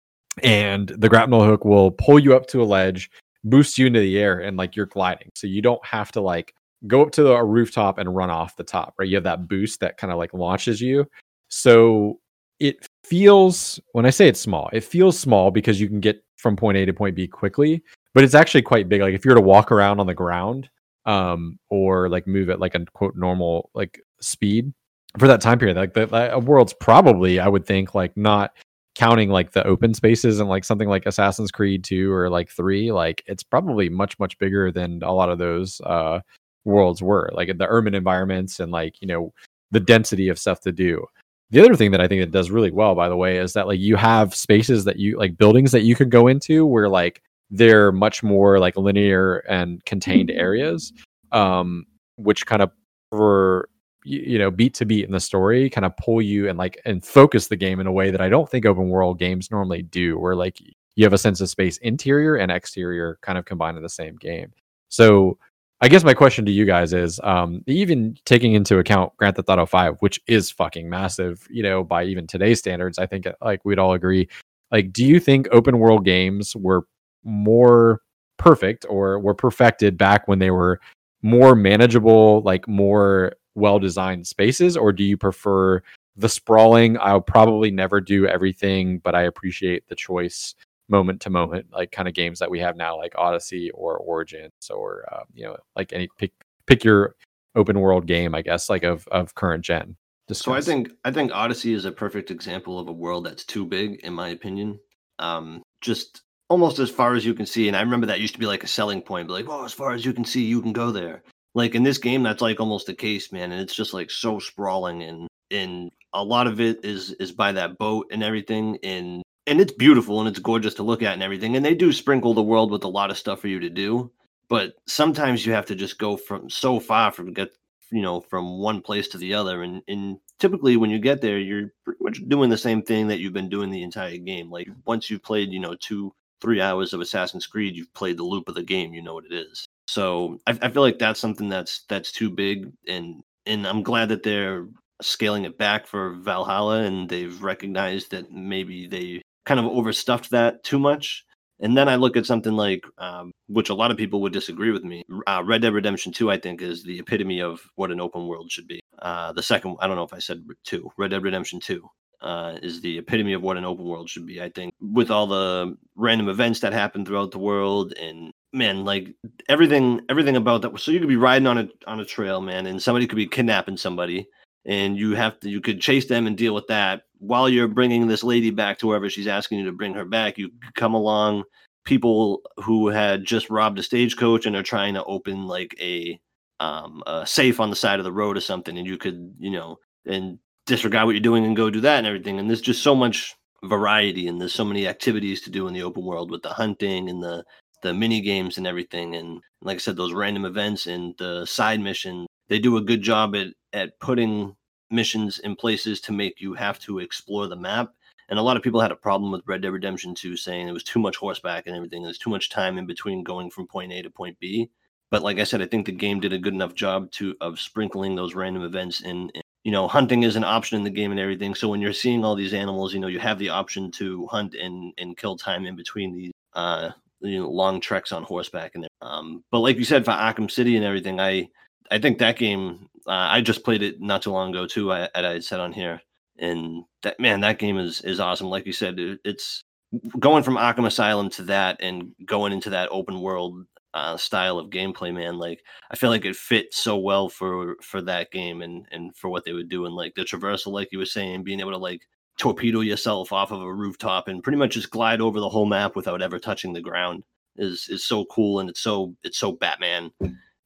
and the grapnel hook will pull you up to a ledge, boost you into the air, and like you're gliding. So you don't have to like go up to a rooftop and run off the top, right? You have that boost that kind of like launches you. So it feels when I say it's small, it feels small because you can get from point A to point B quickly, but it's actually quite big. Like if you were to walk around on the ground, um, or like move at like a quote normal like speed for that time period, like the, world's probably I would think like not counting like the open spaces and like something like Assassin's Creed 2 or like 3, like it's probably much much bigger than a lot of those uh worlds were. Like the urban environments and like, you know, the density of stuff to do. The other thing that I think it does really well, by the way, is that like you have spaces that you like buildings that you could go into where like they're much more like linear and contained areas, um, which kind of for you know beat to beat in the story kind of pull you and like and focus the game in a way that I don't think open world games normally do, where like you have a sense of space interior and exterior kind of combined in the same game. So I guess my question to you guys is, um, even taking into account Grand Theft Auto Five, which is fucking massive, you know, by even today's standards, I think like we'd all agree. Like, do you think open world games were more perfect or were perfected back when they were more manageable, like more well designed spaces, or do you prefer the sprawling? I'll probably never do everything, but I appreciate the choice moment to moment like kind of games that we have now like odyssey or origins or uh, you know like any pick pick your open world game i guess like of of current gen So I think I think Odyssey is a perfect example of a world that's too big, in my opinion. Um, just almost as far as you can see, and I remember that used to be like a selling point, like, "Oh, as far as you can see, you can go there." Like in this game, that's like almost the case, man, and it's just like so sprawling, and and a lot of it is is by that boat and everything, and and it's beautiful and it's gorgeous to look at and everything, and they do sprinkle the world with a lot of stuff for you to do, but sometimes you have to just go from so far from get you know from one place to the other and and typically when you get there you're pretty much doing the same thing that you've been doing the entire game like once you've played you know two three hours of assassin's creed you've played the loop of the game you know what it is so i, I feel like that's something that's that's too big and and i'm glad that they're scaling it back for valhalla and they've recognized that maybe they kind of overstuffed that too much and then I look at something like, um, which a lot of people would disagree with me. Uh, Red Dead Redemption 2, I think, is the epitome of what an open world should be. Uh, the second, I don't know if I said 2, Red Dead Redemption 2 uh, is the epitome of what an open world should be, I think, with all the random events that happen throughout the world. And man, like everything, everything about that. So you could be riding on a, on a trail, man, and somebody could be kidnapping somebody. And you have to, you could chase them and deal with that while you're bringing this lady back to wherever she's asking you to bring her back. You come along people who had just robbed a stagecoach and are trying to open like a um a safe on the side of the road or something and you could you know and disregard what you're doing and go do that and everything and there's just so much variety and there's so many activities to do in the open world with the hunting and the the mini games and everything and like i said those random events and the side mission they do a good job at at putting missions in places to make you have to explore the map and a lot of people had a problem with Red Dead Redemption 2 saying it was too much horseback and everything. There's too much time in between going from point A to point B. But like I said, I think the game did a good enough job to of sprinkling those random events in. You know, hunting is an option in the game and everything. So when you're seeing all these animals, you know, you have the option to hunt and and kill time in between these uh you know long treks on horseback and um but like you said for Arkham City and everything, I I think that game uh, I just played it not too long ago too. I, I said on here and that man that game is is awesome like you said it, it's going from Arkham Asylum to that and going into that open world uh, style of gameplay, man, like I feel like it fit so well for for that game and and for what they would do and like the traversal, like you were saying, being able to like torpedo yourself off of a rooftop and pretty much just glide over the whole map without ever touching the ground is is so cool and it's so it's so Batman.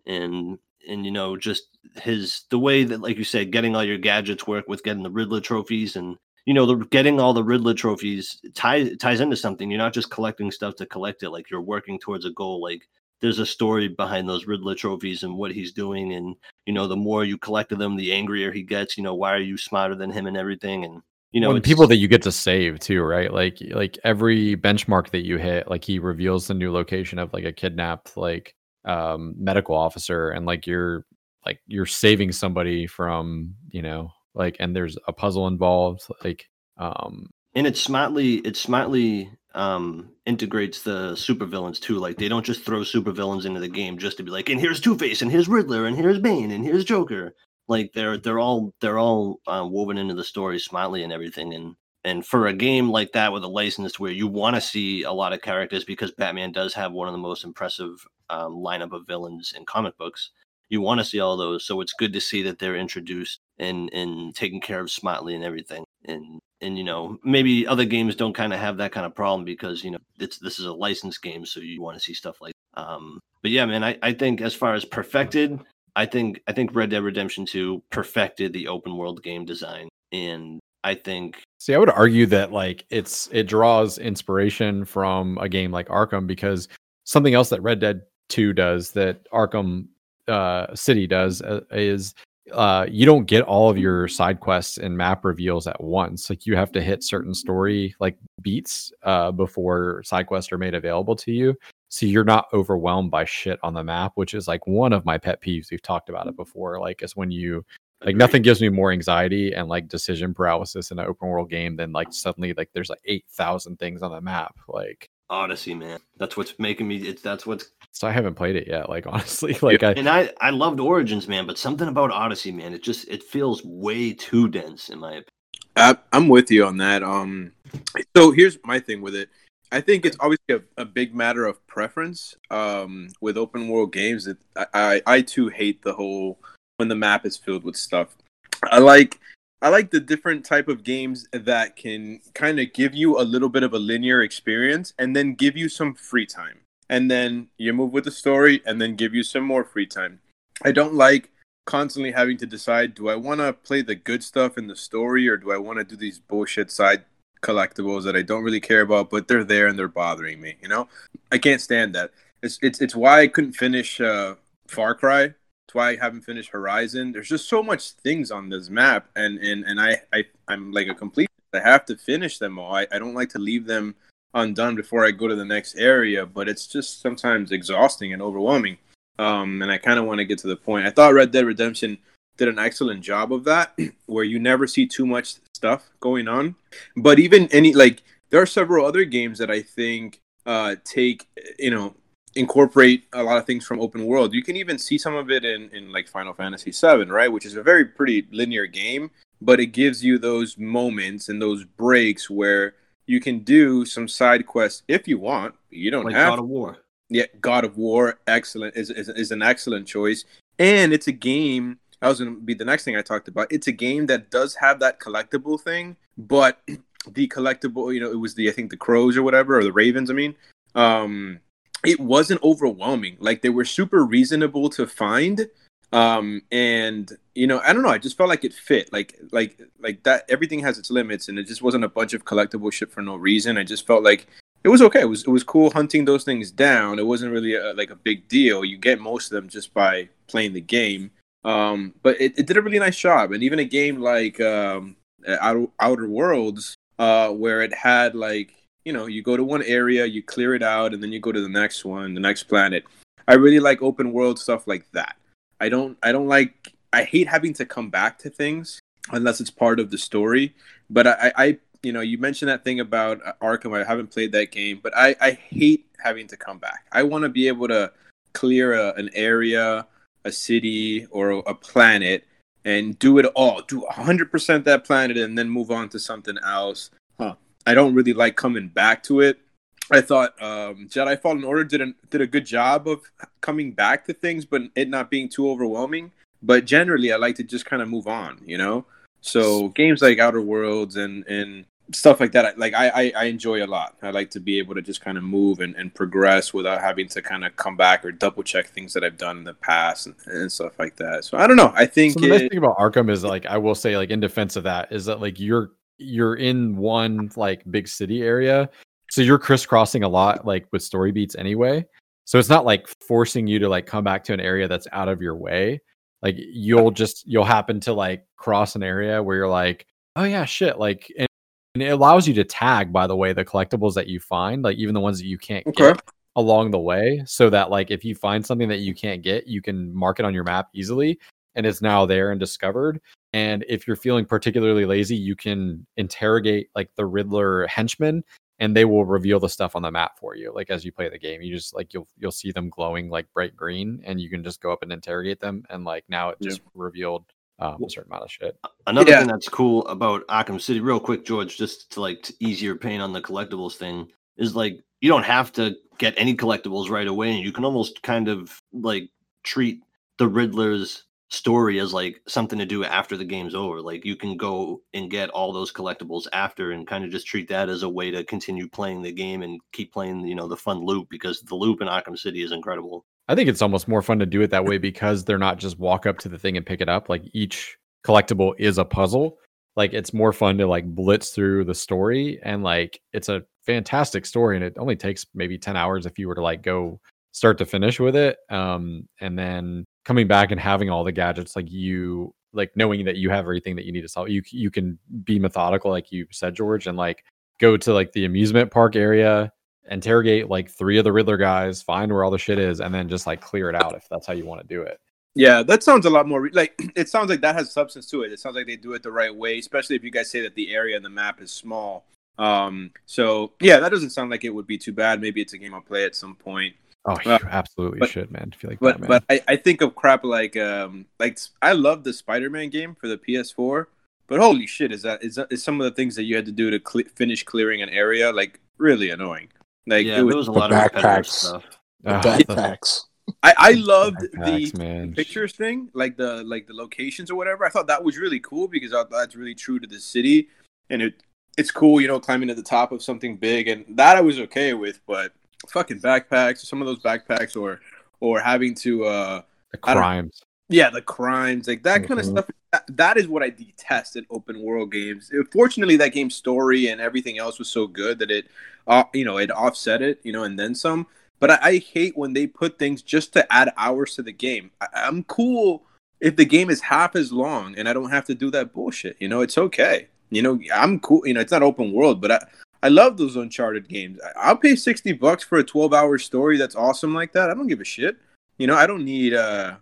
And and you know just his the way that like you said getting all your gadgets work with getting the Riddler trophies and you know the getting all the Riddler trophies ties ties into something. You're not just collecting stuff to collect it like you're working towards a goal like there's a story behind those Riddler trophies and what he's doing and you know the more you collect them the angrier he gets you know why are you smarter than him and everything and you know well, the people that you get to save too, right? Like like every benchmark that you hit, like he reveals the new location of like a kidnapped like um medical officer and like you're like you're saving somebody from, you know, like and there's a puzzle involved, like um and it's smartly it's smartly um integrates the supervillains too. Like they don't just throw supervillains into the game just to be like and here's two-face and here's riddler and here's bane and here's joker. Like they're they're all they're all uh, woven into the story smartly and everything. And and for a game like that with a license where you want to see a lot of characters because batman does have one of the most impressive um, lineup of villains in comic books you want to see all those. So it's good to see that they're introduced and and taken care of smartly and everything. And and you know maybe other games don't kind of have that kind of problem because you know it's this is a licensed game so you want to see stuff like um but yeah man I, I think as far as perfected i think i think red dead redemption 2 perfected the open world game design and i think See, I would argue that like it's it draws inspiration from a game like Arkham because something else that Red Dead 2 does that Arkham uh, City does uh, is uh, you don't get all of your side quests and map reveals at once. Like you have to hit certain story like beats uh, before side quests are made available to you. So you're not overwhelmed by shit on the map, which is like one of my pet peeves. We've talked about it before. Like is when you like nothing gives me more anxiety and like decision paralysis in an open world game than like suddenly like there's like 8000 things on the map like odyssey man that's what's making me it's that's what's so i haven't played it yet like *laughs* honestly like i and i i loved origins man but something about odyssey man it just it feels way too dense in my opinion I, I'm with you on that. Um, so here's my thing with it. I think it's obviously a, a big matter of preference. Um, with open world games, it, I, I I too hate the whole when the map is filled with stuff. I like I like the different type of games that can kind of give you a little bit of a linear experience and then give you some free time. And then you move with the story and then give you some more free time. I don't like constantly having to decide do I want to play the good stuff in the story or do I want to do these bullshit side collectibles that I don't really care about but they're there and they're bothering me, you know? I can't stand that. It's it's it's why I couldn't finish uh Far Cry. It's why I haven't finished Horizon. There's just so much things on this map and and and I I I'm like a complete I have to finish them all. I, I don't like to leave them undone before I go to the next area, but it's just sometimes exhausting and overwhelming. Um, and I kind of want to get to the point. I thought Red Dead Redemption did an excellent job of that, *clears throat* where you never see too much stuff going on. But even any like, there are several other games that I think uh, take you know incorporate a lot of things from open world. You can even see some of it in in like Final Fantasy VII, right, which is a very pretty linear game, but it gives you those moments and those breaks where you can do some side quests if you want. You don't like have god of war yeah, God of War, excellent is, is is an excellent choice, and it's a game. That was going to be the next thing I talked about. It's a game that does have that collectible thing, but *clears throat* the collectible, you know, it was the I think the crows or whatever or the ravens. I mean, um, it wasn't overwhelming. Like they were super reasonable to find, um, and you know, I don't know. I just felt like it fit. Like like like that. Everything has its limits, and it just wasn't a bunch of collectible shit for no reason. I just felt like it was okay. It was it was cool hunting those things down. It wasn't really a, like a big deal. You get most of them just by playing the game. Um, but it, it did a really nice job. And even a game like um, Outer, Outer Worlds, uh, where it had like you know you go to one area, you clear it out, and then you go to the next one, the next planet. I really like open world stuff like that. I don't I don't like I hate having to come back to things unless it's part of the story. But I, I you know, you mentioned that thing about uh, Arkham. I haven't played that game, but I, I hate having to come back. I want to be able to clear a, an area, a city, or a, a planet and do it all. Do 100% that planet and then move on to something else. Huh. I don't really like coming back to it. I thought um, Jedi Fallen Order did a, did a good job of coming back to things, but it not being too overwhelming. But generally, I like to just kind of move on, you know. So games like Outer Worlds and and stuff like that, I- like I, I I enjoy a lot. I like to be able to just kind of move and, and progress without having to kind of come back or double check things that I've done in the past and, and stuff like that. So I don't know. I think So the nice thing about Arkham is like I will say like in defense of that is that like you're you're in one like big city area, so you're crisscrossing a lot like with story beats anyway. So it's not like forcing you to like come back to an area that's out of your way. Like you'll just you'll happen to like cross an area where you're like, oh yeah, shit. Like and, and it allows you to tag by the way the collectibles that you find, like even the ones that you can't Okay. get along the way, so that like if you find something that you can't get, you can mark it on your map easily and it's now there and discovered. And if you're feeling particularly lazy, you can interrogate like the Riddler henchmen and they will reveal the stuff on the map for you. Like as you play the game, you just like you'll you'll see them glowing like bright green and you can just go up and interrogate them and like now it Yeah. just revealed um, a certain amount of shit. Another Yeah. thing that's cool about Arkham City, real quick, George, just to like to ease your pain on the collectibles thing, is like you don't have to get any collectibles right away, and you can almost kind of like treat the Riddler's story as like something to do after the game's over. Like you can go and get all those collectibles after, and kind of just treat that as a way to continue playing the game and keep playing, you know, the fun loop because the loop in Arkham City is incredible. I think it's almost more fun to do it that way because they're not just walk up to the thing and pick it up. Like each collectible is a puzzle. Like it's more fun to like blitz through the story and like it's a fantastic story and it only takes maybe 10 hours if you were to like go start to finish with it. Um and then coming back and having all the gadgets like you like knowing that you have everything that you need to solve. You you can be methodical like you said George and like go to like the amusement park area interrogate like three of the Riddler guys, find where all the shit is, and then just like clear it out if that's how you want to do it. Yeah, that sounds a lot more re- like *clears throat* it sounds like that has substance to it. It sounds like they do it the right way, especially if you guys say that the area and the map is small. Um, so yeah, that doesn't sound like it would be too bad. Maybe it's a game I'll play at some point. Oh, Uh, you absolutely but- should, man. I feel like But that, man. but I, I think of crap like um like I love the Spider-Man game for the PS4. But holy shit, is that is that is some of the things that you had to do to cle finish clearing an area like really annoying. Like yeah, it was, there was a the lot of repetitive backpacks. stuff. The *laughs* Ah, backpacks. I I loved backpacks, the man. pictures thing, like the like the locations or whatever. I thought that was really cool because I thought that's really true to the city, and it it's cool, you know, climbing to the top of something big, and that I was okay with. But fucking backpacks, or some of those backpacks, or or having to, uh the crimes. yeah, the crimes, like that kind of stuff. That, that is what I detest in open world games. Fortunately, that game's story and everything else was so good that it, uh, you know, it offset it, you know, and then some. But I, I hate when they put things just to add hours to the game. I, I'm cool if the game is half as long and I don't have to do that bullshit. You know, it's okay. You know, I'm cool. You know, it's not open world, but I, I love those Uncharted games. I'll pay sixty bucks for a twelve hour story that's awesome like that. I don't give a shit. You know, I don't need uh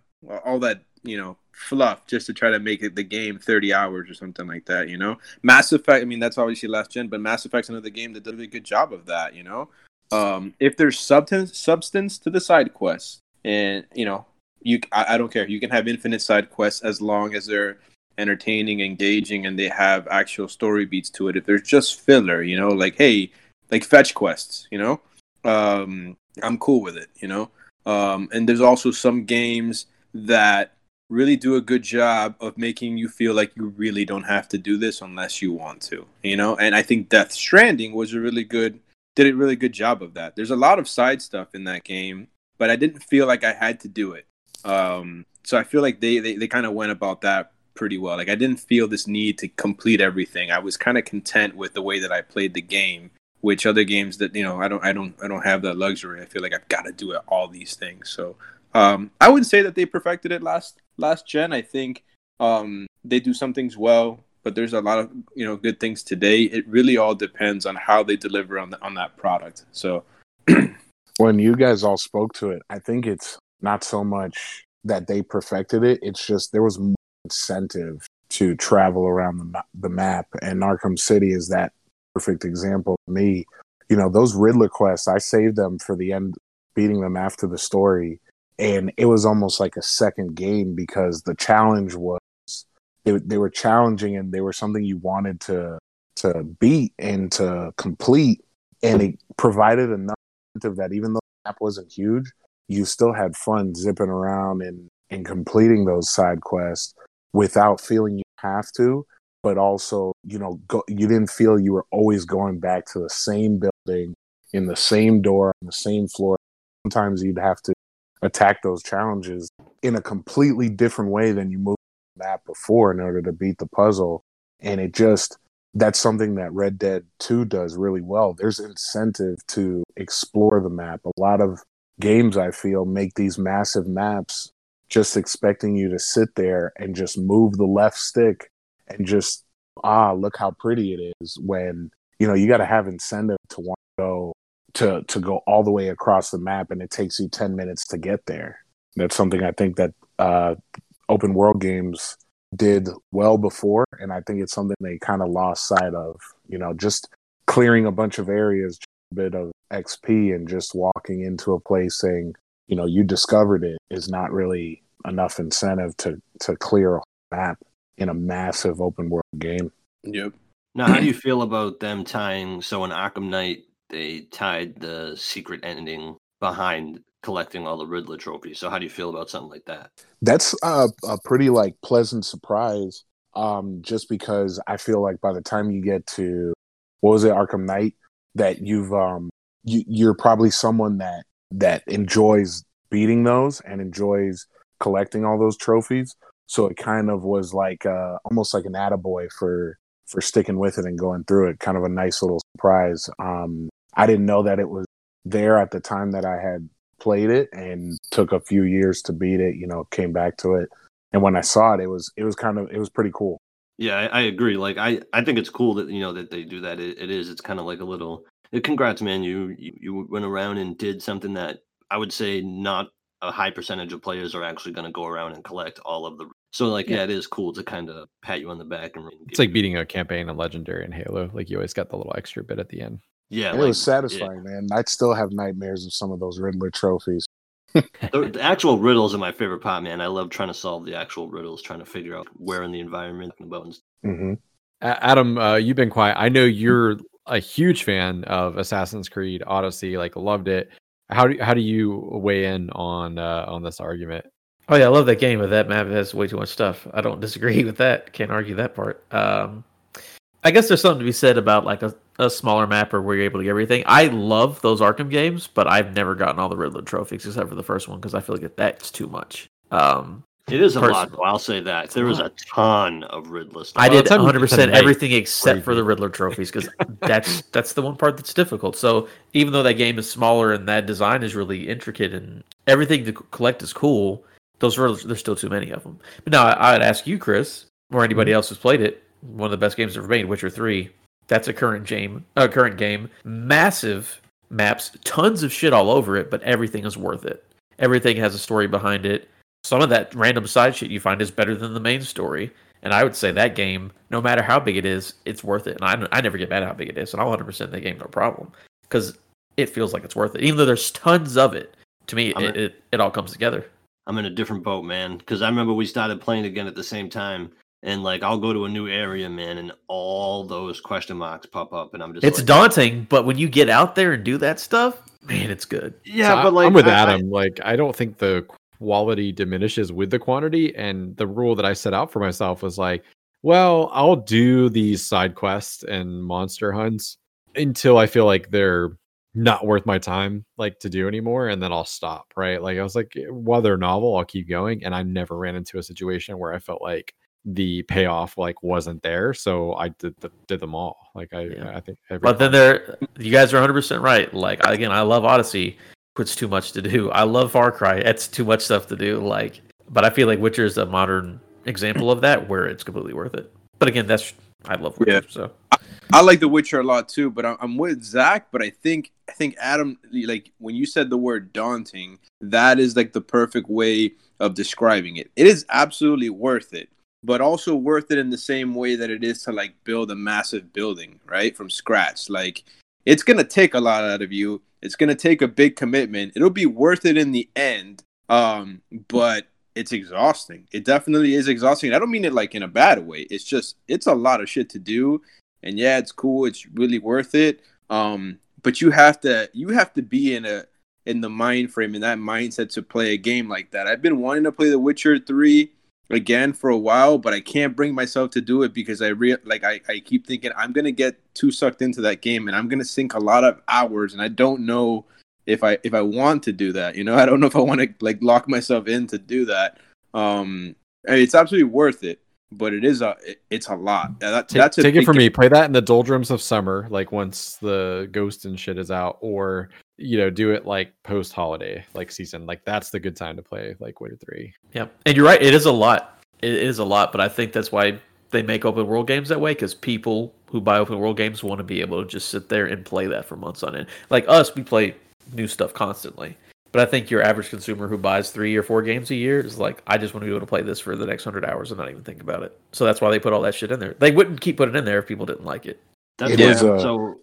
all that you know fluff just to try to make it the game 30 hours or something like that you know mass effect i mean that's obviously last gen but mass effect's another game that did a good job of that you know um if there's substance substance to the side quests and you know you I, I don't care you can have infinite side quests as long as they're entertaining engaging and they have actual story beats to it. If there's just filler you know like hey like fetch quests you know um i'm cool with it you know. Um and there's also some games that really do a good job of making you feel like you really don't have to do this unless you want to you know. And i think death stranding was a really good did a really good job of that. There's a lot of side stuff in that game but i didn't feel like i had to do it. Um so i feel like they they, they kind of went about that pretty well like i didn't feel this need to complete everything i was kind of content with the way that i played the game which other games that you know i don't i don't i don't have that luxury i feel like i've got to do it, all these things so um, I wouldn't say that they perfected it last last gen. I think um, they do some things well, but there's a lot of you know good things today. It really all depends on how they deliver on the, on that product. So *clears throat* when you guys all spoke to it, I think it's not so much that they perfected it. It's just there was incentive to travel around the, the map, and Arkham City is that perfect example. For me, you know, those Riddler quests, I saved them for the end, beating them after the story, and it was almost like a second game because the challenge was they, they were challenging and they were something you wanted to to beat and to complete, and it provided enough incentive that even though the map wasn't huge, you still had fun zipping around and and completing those side quests without feeling you have to, but also you know go, you didn't feel you were always going back to the same building in the same door on the same floor. Sometimes you'd have to attack those challenges in a completely different way than you moved the map before in order to beat the puzzle. And it just that's something that Red Dead 2 does really well. There's incentive to explore the map. A lot of games I feel make these massive maps just expecting you to sit there and just move the left stick and just ah look how pretty it is when you know you got to have incentive to want to go to to go all the way across the map and it takes you 10 minutes to get there. That's something i think that uh open world games did well before and i think it's something they kind of lost sight of you know just clearing a bunch of areas a bit of xp and just walking into a place saying you know you discovered it is not really enough incentive to to clear a map in a massive open world game Yep. Now, how do you feel about them tying? So in Arkham Knight, they tied the secret ending behind collecting all the Riddler trophies. So how do you feel about something like that? that's a, a pretty like pleasant surprise um just because i feel like by the time you get to what was it arkham knight that you've um you, you're probably someone that that enjoys beating those and enjoys collecting all those trophies so it kind of was like uh almost like an attaboy for for sticking with it and going through it kind of a nice little surprise um i didn't know that it was there at the time that i had played it and took a few years to beat it you know came back to it and when i saw it it was it was kind of it was pretty cool Yeah, I, I agree. Like I, I think it's cool that you know that they do that. It, it is. It's kind of like a little. Eh, Congrats, man! You, you you went around and did something that I would say not a high percentage of players are actually going to go around and collect all of the. So like, yeah, it is cool to kind of pat you on the back and. It's like beating a campaign in Legendary and Halo. Like you always got the little extra bit at the end. yeah, it like, was satisfying man i'd still have nightmares of some of those riddler trophies *laughs* The, the actual riddles are my favorite part, man. I love trying to solve the actual riddles, trying to figure out where in the environment about. and hmm A- Adam, uh, you've been quiet. I know you're a huge fan of Assassin's Creed Odyssey. Like loved it. How do how do you weigh in on uh, on this argument? Oh yeah, I love that game, but that map has way too much stuff. I don't disagree with that. Can't argue that part. Um, I guess there's something to be said about like a, a smaller mapper where you're able to get everything. I love those Arkham games, but I've never gotten all the Riddler trophies except for the first one because I feel like that's too much. Um, It is a lot, though. I'll say that. There was a ton of Riddler stuff. I did 100 percent everything except for the Riddler trophies because that's that's the one part that's difficult. So even though that game is smaller and that design is really intricate and everything to collect is cool, those Riddlers there's still too many of them. But now I, I'd ask you, Chris, or anybody else who's played it, one of the best games ever made, Witcher Three. That's a current game, a current game, massive maps, tons of shit all over it, but everything is worth it. Everything has a story behind it. Some of that random side shit you find is better than the main story. And I would say that game, no matter how big it is, it's worth it. And I, I never get mad at how big it is, and I'll 100% that game no problem because it feels like it's worth it. Even though there's tons of it, to me, it, a- it, it all comes together. I'm in a different boat, man. Because I remember we started playing again at the same time, and like I'll go to a new area, man, and all those question marks pop up, and I'm just It's like, daunting, but when you get out there and do that stuff, man, it's good. yeah, So I- but like I'm with I- I- Adam. like I don't think the quality diminishes with the quantity. And the rule that I set out for myself was like, well, I'll do these side quests and monster hunts until I feel like they're not worth my time like to do anymore and then I'll stop, right? Like I was like while they're novel, I'll keep going and I never ran into a situation where I felt like the payoff like wasn't there, so I did the, did them all. Like I Yeah. I think every But then there, you guys are 100 percent right. Like again, I love Odyssey, but it's too much to do. I love Far Cry. It's too much stuff to do. Like, but I feel like Witcher is a modern example of that, where it's completely worth it. But again, that's I love Witcher. Yeah. So I like The Witcher a lot too, but I'm, I'm with Zach. But I think I think Adam, like when you said the word daunting, that is like the perfect way of describing it. It is absolutely worth it, but also worth it in the same way that it is to like build a massive building, right, from scratch. Like it's gonna take a lot out of you. It's gonna take a big commitment. It'll be worth it in the end, um, but it's exhausting. It definitely is exhausting. I don't mean it like in a bad way. It's just it's a lot of shit to do and yeah, it's cool. It's really worth it. Um, but you have to you have to be in a in the mind frame and that mindset to play a game like that. I've been wanting to play The Witcher three again for a while, but I can't bring myself to do it because I re- like I, I keep thinking I'm gonna get too sucked into that game and I'm gonna sink a lot of hours and I don't know if I if I want to do that. You know, *laughs* I don't know if I want to like lock myself in to do that. Um, it's absolutely worth it, but it is a it, it's a lot. That, take, that's a take it from me. Play that in the doldrums of summer, like once the ghost and shit is out, or you know, do it like post holiday, like season. Like that's the good time to play like Witcher Three. Yep. And you're right. It is a lot. It is a lot, but I think that's why they make open world games that way because people who buy open world games want to be able to just sit there and play that for months on end. Like us, we play new stuff constantly. But I think your average consumer who buys three or four games a year is like, I just want to be able to play this for the next hundred hours and not even think about it. So that's why they put all that shit in there. They wouldn't keep putting it in there if people didn't like it. That's It why- is a- so.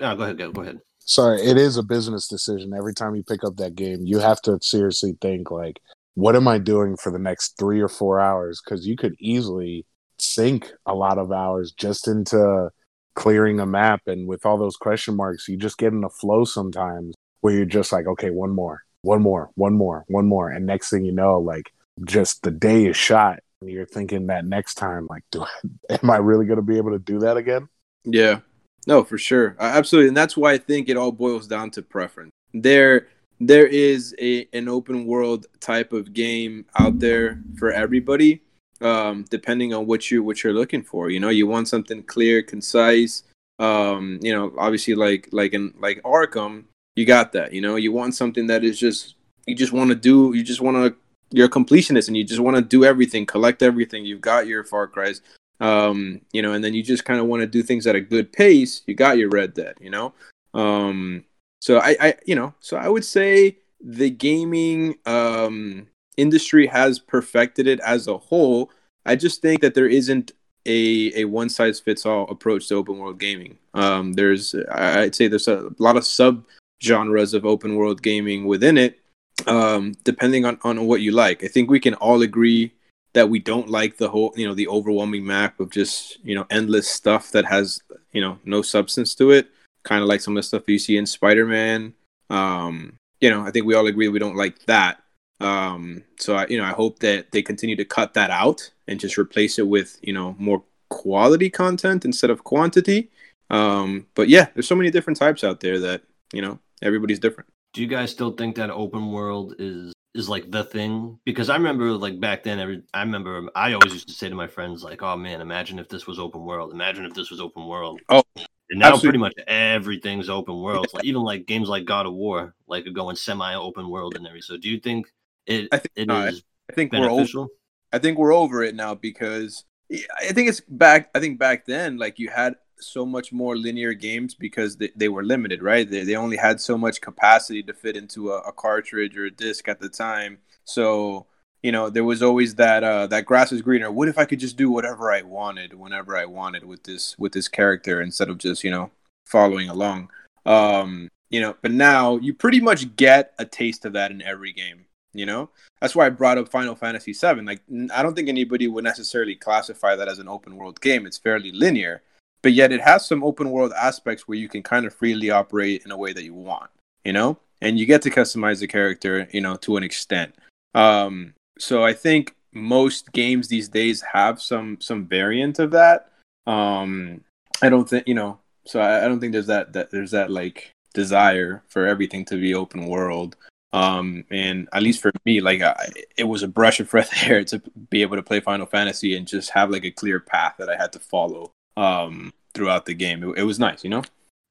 Yeah, go ahead. Go, go ahead. Sorry, it is a business decision. Every time you pick up that game, you have to seriously think like, what am I doing for the next three or four hours? Because you could easily sink a lot of hours just into clearing a map, and with all those question marks, you just get in a flow sometimes where you're just like, okay, one more, one more, one more, one more, and next thing you know, like just the day is shot. And you're thinking that next time, like, do I, *laughs* am I really going to be able to do that again? Yeah, no, for sure, absolutely, and that's why I think it all boils down to preference. There, there is a an open world type of game out there for everybody, um, depending on what you what you're looking for. You know, you want something clear, concise. Um, you know, obviously, like like in like Arkham, you got that. You know, you want something that is just you just want to do. You just want to. You're a completionist, and you just want to do everything, collect everything. You've got your Far Cry's um you know and then you just kind of want to do things at a good pace you got your red dead you know? Um so i i you know so i would say the gaming um industry has perfected it as a whole. I just think that there isn't a a one size fits all approach to open world gaming. Um there's i'd say there's a lot of sub genres of open world gaming within it um depending on on what you like. I think we can all agree that we don't like the whole you know the overwhelming map of just you know endless stuff that has you know no substance to it. Kind of like some of the stuff you see in spider-man. Um you know i think we all agree we don't like that. Um so i you know i hope that they continue to cut that out and just replace it with you know more quality content instead of quantity. Um but yeah there's so many different types out there that you know everybody's different. Do you guys still think that open world is is like the thing? Because I remember like back then, every I remember um, I always used to say to my friends like, "Oh man, imagine if this was open world. Imagine if this was open world." Oh, and now absolutely. pretty much everything's open world. Like, even like games like God of War, like are going semi open world and everything. So do you think it I think it is i think we're over? I think we're over it now because I think it's back. I think back then, like you had so much more linear games because they, they were limited, right? They, they only had so much capacity to fit into a, a cartridge or a disc at the time. So you know there was always that uh, that grass is greener. What if I could just do whatever I wanted whenever I wanted with this with this character instead of just you know following along? Um, you know, but now you pretty much get a taste of that in every game. You know, that's why I brought up Final Fantasy VII. Like, I don't think anybody would necessarily classify that as an open world game. It's fairly linear, but yet it has some open world aspects where you can kind of freely operate in a way that you want. You know, and you get to customize the character. You know, to an extent. Um, so I think most games these days have some some variant of that. Um, I don't think you know. So I, I don't think there's that that there's that like desire for everything to be open world. Um, and at least for me, like I, it was a brush of fresh *laughs* air to be able to play Final Fantasy and just have like a clear path that I had to follow um, throughout the game. It, it was nice, you know.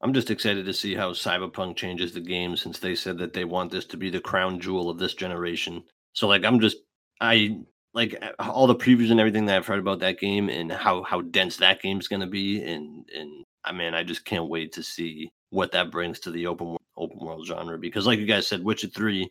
I'm just excited to see how Cyberpunk changes the game since they said that they want this to be the crown jewel of this generation. So like I'm just I like all the previews and everything that I've heard about that game and how how dense that game's going to be and and I mean I just can't wait to see what that brings to the open world, open world genre because like you guys said Witcher 3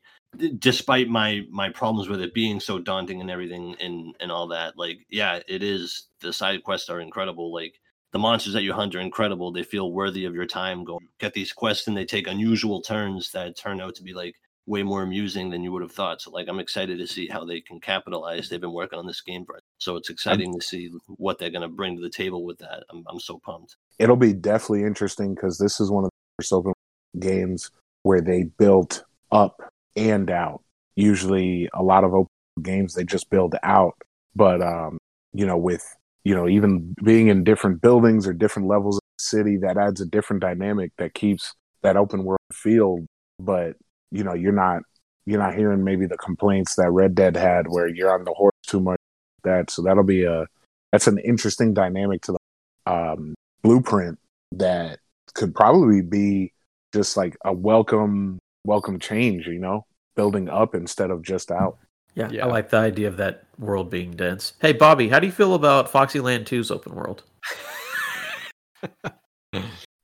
despite my my problems with it being so daunting and everything and and all that like yeah it is the side quests are incredible like the monsters that you hunt are incredible. They feel worthy of your time. Go get these quests and they take unusual turns that turn out to be like way more amusing than you would have thought. So like I'm excited to see how they can capitalize. They've been working on this game for So it's exciting to see what they're going to bring to the table with that. I'm, I'm so pumped. It'll be definitely interesting because this is one of the first open games where they built up and out. Usually, a lot of open games they just build out, but um, you know, with you know, even being in different buildings or different levels of the city, that adds a different dynamic that keeps that open world feel. But you know, you're not you're not hearing maybe the complaints that Red Dead had, where you're on the horse too much. That so that'll be a that's an interesting dynamic to the um, blueprint that could probably be just like a welcome welcome change. You know, building up instead of just out. Yeah, Yeah. I like the idea of that world being dense. Hey, Bobby, how do you feel about Foxyland 2's open world? *laughs*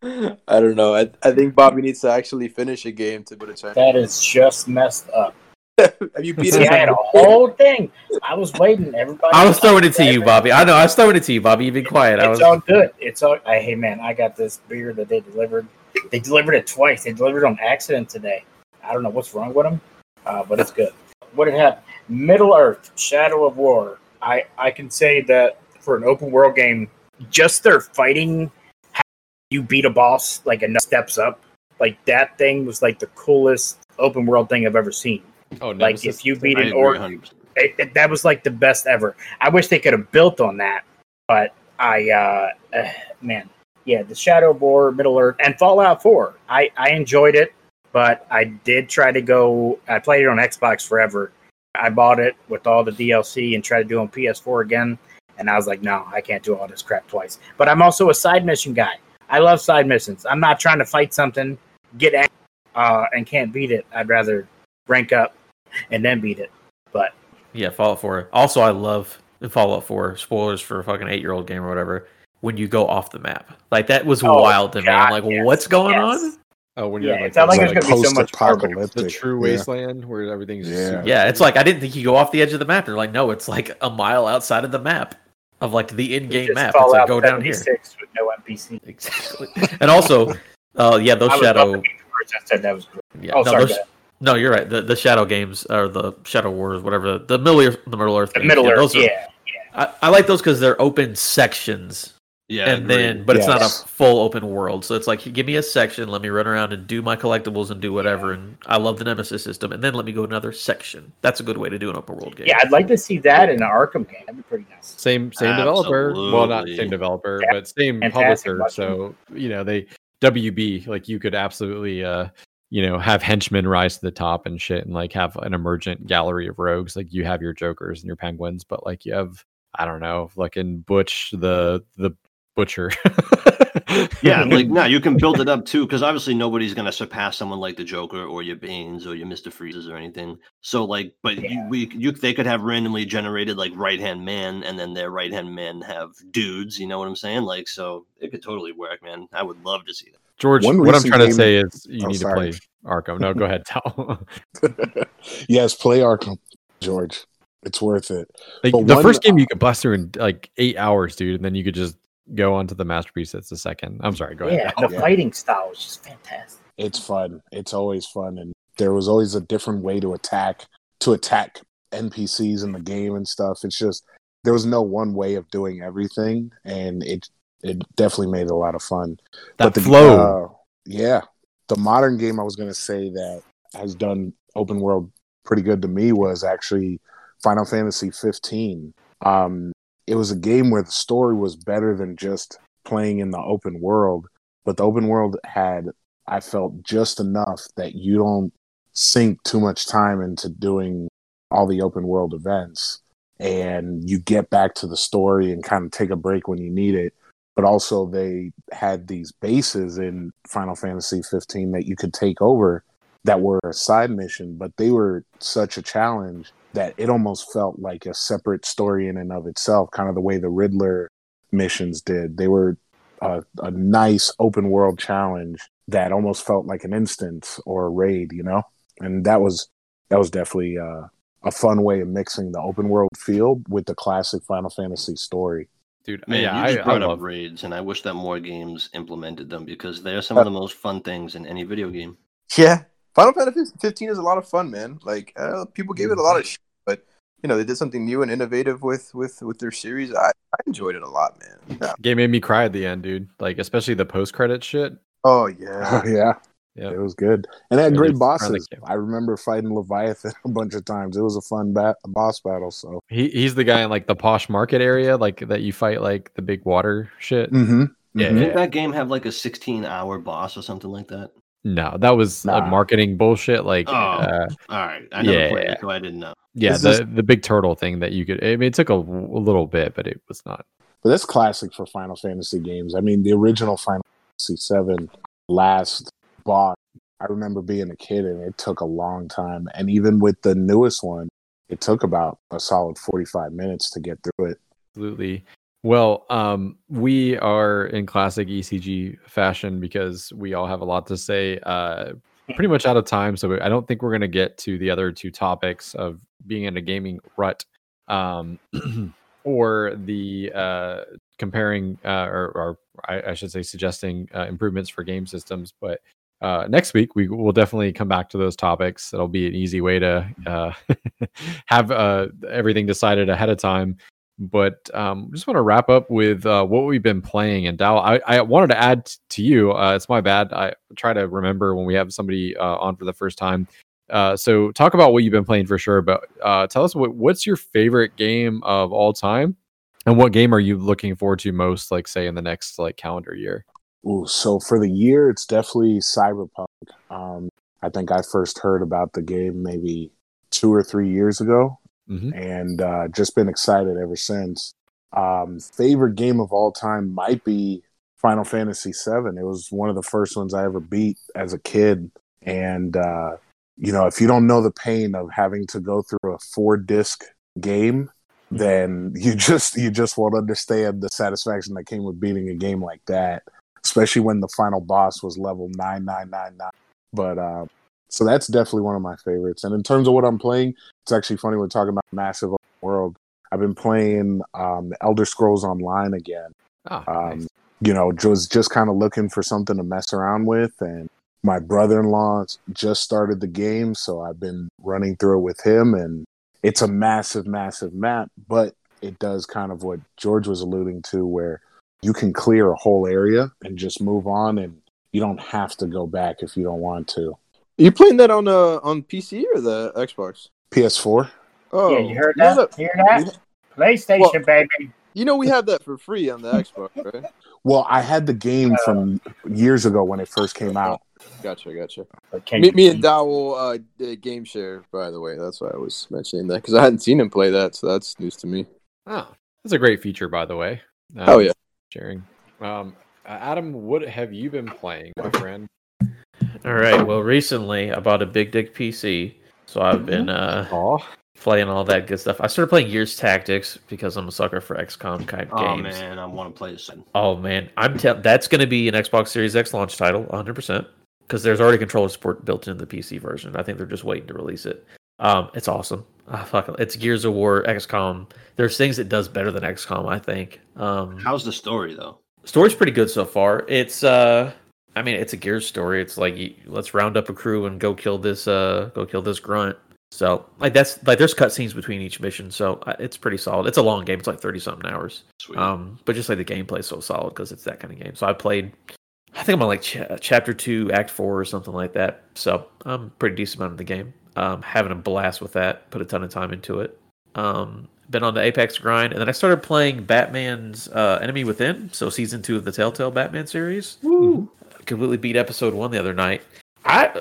I don't know. I, I think Bobby needs to actually finish a game to put a chance. That is just messed up. *laughs* Have you beat See, I had a whole thing. I was waiting. Everybody. I was throwing it to you, Bobby. I know, I was throwing it to you, Bobby. You've been quiet. I It's was. all good. It's all. I, hey man, I got this beer that they delivered. They delivered it twice. They delivered it on accident today. I don't know what's wrong with them, uh, but it's *laughs* good. What it had? Middle Earth: Shadow of War. I I can say that for an open world game, just their fighting, how you beat a boss like enough steps up. Like that thing was like the coolest open world thing I've ever seen. Oh, Like if you beat an orc, it, it- that was like the best ever. I wish they could have built on that, but I, uh, uh, man, yeah, the Shadow of War, Middle Earth, and Fallout Four. I I enjoyed it, but I did try to go. I played it on Xbox forever. I bought it with all the DLC and tried to do it on PS4 again, and I was like, no, I can't do all this crap twice. But I'm also a side mission guy. I love side missions. I'm not trying to fight something, get angry, uh, and can't beat it. I'd rather rank up and then beat it. But Yeah, Fallout 4. Also, I love Fallout 4. Spoilers for a fucking eight year old game or whatever. When you go off the map, like that was Oh, wild to me. I'm like, yes, what's going yes. on? Oh, when you Yeah, have like, it sounded like there's gonna be so much post-apocalyptic. the true Yeah. wasteland where everything's Yeah. super- Yeah, it's like I didn't think you go off the edge of the map. They're like, no, it's like a mile outside of the map of like the in-game map. It's like go down here. with no NPC. Exactly. *laughs* And also, uh, yeah, those I shadow. about to be the first that said that was great. Yeah, Oh, no, sorry. those, no, you're right. The the shadow games or the shadow wars, whatever the Middle Earth, the Middle Earth, The games, Middle yeah, Earth, those are- yeah. I, I like those because they're open sections, Yeah, and agreed. then but it's not a full open world. So it's like give me a section, let me run around and do my collectibles and do whatever. And I love the Nemesis system, and then let me go another section. That's a good way to do an open world game. Yeah, I'd like to see that in an Arkham game. That'd be pretty nice. same same developer. Well, not same developer, Yeah. but same Fantastic publisher. So you know they WB like you could absolutely uh you know have henchmen rise to the top and shit, and like have an emergent gallery of rogues. Like you have your jokers and your penguins, but like you have I don't know, like in Butch the the butcher. *laughs* Yeah, like no, you can build it up too, because obviously nobody's gonna surpass someone like the Joker or your Banes or your Mister Freezes or anything. So like, but you, we you they could have randomly generated like right hand man, and then their right hand men have dudes. You know what I'm saying? Like, so it could totally work, man. I would love to see that. George, One what I'm recent trying to say is you Oh, need sorry. to play Arkham. No, go ahead, tell. *laughs* yes, play Arkham, George. It's worth it. Like the one- first game you could bust through in like eight hours, dude, and then you could just go on to the masterpiece that's the second. I'm sorry, go ahead. Yeah, the fighting style is just fantastic. It's fun. It's always fun, and there was always a different way to attack to attack NPCs in the game and stuff. It's just there was no one way of doing everything, and it it definitely made it a lot of fun. That the flow. uh, yeah, the modern game I was gonna say that has done open world pretty good to me was actually Final Fantasy 15. Um, it was a game where the story was better than just playing in the open world, but the open world had I felt just enough that you don't sink too much time into doing all the open world events. And you get back to the story and kind of take a break when you need it. But also they had these bases in Final Fantasy 15 that you could take over that were a side mission, but they were such a challenge that it almost felt like a separate story in and of itself, kind of the way the Riddler missions did. They were a, a nice open world challenge that almost felt like an instance or a raid, you know? And that was that was definitely uh, a fun way of mixing the open world feel with the classic Final Fantasy story. dude. Man, yeah, you I, just I brought love. up raids, and I wish that more games implemented them because they're some of the most fun things in any video game. Yeah, Final Fantasy 15 is a lot of fun, man. Like uh, people gave it a lot of shit, but you know they did something new and innovative with with with their series. I, I enjoyed it a lot, man. Yeah. Game made me cry at the end, dude. Like especially the post credit shit. Oh *laughs* yeah. yeah, Yeah. it was good, and it had Yeah, great it's around the bosses. I remember fighting Leviathan *laughs* a bunch of times. It was a fun bat- boss battle. So, He he's the guy in like the posh market area, like that you fight like the big water shit. mm-hmm. Yeah, Mhm. Didn't that game have like a 16 hour boss or something like that? No, that was like Nah. marketing bullshit. Like, Oh. uh, All right, I never Yeah, played yeah. it, so I didn't know. yeah, Is the this- the big turtle thing that you could. I mean, it took a, a little bit, but it was not. But that's classic for Final Fantasy games. I mean, the original Final Fantasy Seven last boss, I remember being a kid and it took a long time. And even with the newest one, it took about a solid 45 minutes to get through it. Absolutely. Well, um, we are in classic ECG fashion because we all have a lot to say. Uh, pretty much out of time, so I don't think we're going to get to the other two topics of being in a gaming rut, um, *clears throat* or the uh, comparing, uh, or, or I, I should say, suggesting uh, improvements for game systems. But uh, next week we will definitely come back to those topics. It'll be an easy way to uh, *laughs* have uh, everything decided ahead of time but um, just want to wrap up with uh, what we've been playing. And Dow, I, I wanted to add to you. Uh, it's my bad. I try to remember when we have somebody uh, on for the first time. Uh, so talk about what you've been playing for sure. But uh, tell us what what's your favorite game of all time, and what game are you looking forward to most? Like say in the next like calendar year. Ooh, so for the year, it's definitely Cyberpunk. Um, I think I first heard about the game maybe two or three years ago, Mhm. and uh, just been excited ever since. Um, favorite game of all time might be Final Fantasy VII. It was one of the first ones I ever beat as a kid, and uh, you know, if you don't know the pain of having to go through a four disc game, then you just you just won't understand the satisfaction that came with beating a game like that especially when the final boss was level 9999 but uh, so that's definitely one of my favorites. And in terms of what i'm playing it's actually funny we're talking about massive world i've been playing um, elder scrolls online again. Ah, um, nice. you know was just kind of looking for something to mess around with and my brother-in-law just started the game so i've been running through it with him and it's a massive massive map but it does kind of what george was alluding to where you can clear a whole area and just move on and you don't have to go back if you don't want to Are you playing that on uh on PC or the Xbox? ps4 Oh, yeah, you heard know that? You heard that? PlayStation, Well- baby. You know we have that for free on the Xbox, right? well i had the game from years ago when it first came out Gotcha, gotcha. But can Me, you- me and Dow will uh, d- game share, by the way. That's why I was mentioning that because I hadn't seen him play that, so that's news to me. Oh, that's a great feature, by the way. Um, Oh yeah. sharing. Um, uh, Adam, what have you been playing, my friend? All right. Well, recently I bought a big dick PC, so I've been uh, playing all that good stuff. I started playing Gears Tactics because I'm a sucker for XCOM kind of Oh games. man, I want to play this. soon. Oh man, I'm tell that's going to be an Xbox Series X launch title, 100, percent because there's already controller support built into the PC version. I think they're just waiting to release it. Um, it's awesome. Ah, fuck, it's Gears of War, XCOM. There's things it does better than XCOM, I think. Um, How's the story though? story's pretty good so far. It's uh, I mean, it's a Gears story. It's like let's round up a crew and go kill this uh, go kill this grunt. So like that's like there's cutscenes between each mission, so uh, it's pretty solid. It's a long game. It's like thirty something hours. Sweet. Um, but just like the gameplay's so solid because it's that kind of game. So I played, I think I'm on like ch- chapter two, act four, or something like that. So I'm pretty decent amount of the game. Um, having a blast with that. Put a ton of time into it. Um, been on the Apex grind, and then I started playing Batman's uh, Enemy Within. So season two of the Telltale Batman series. Woo. Completely beat episode one the other night. I.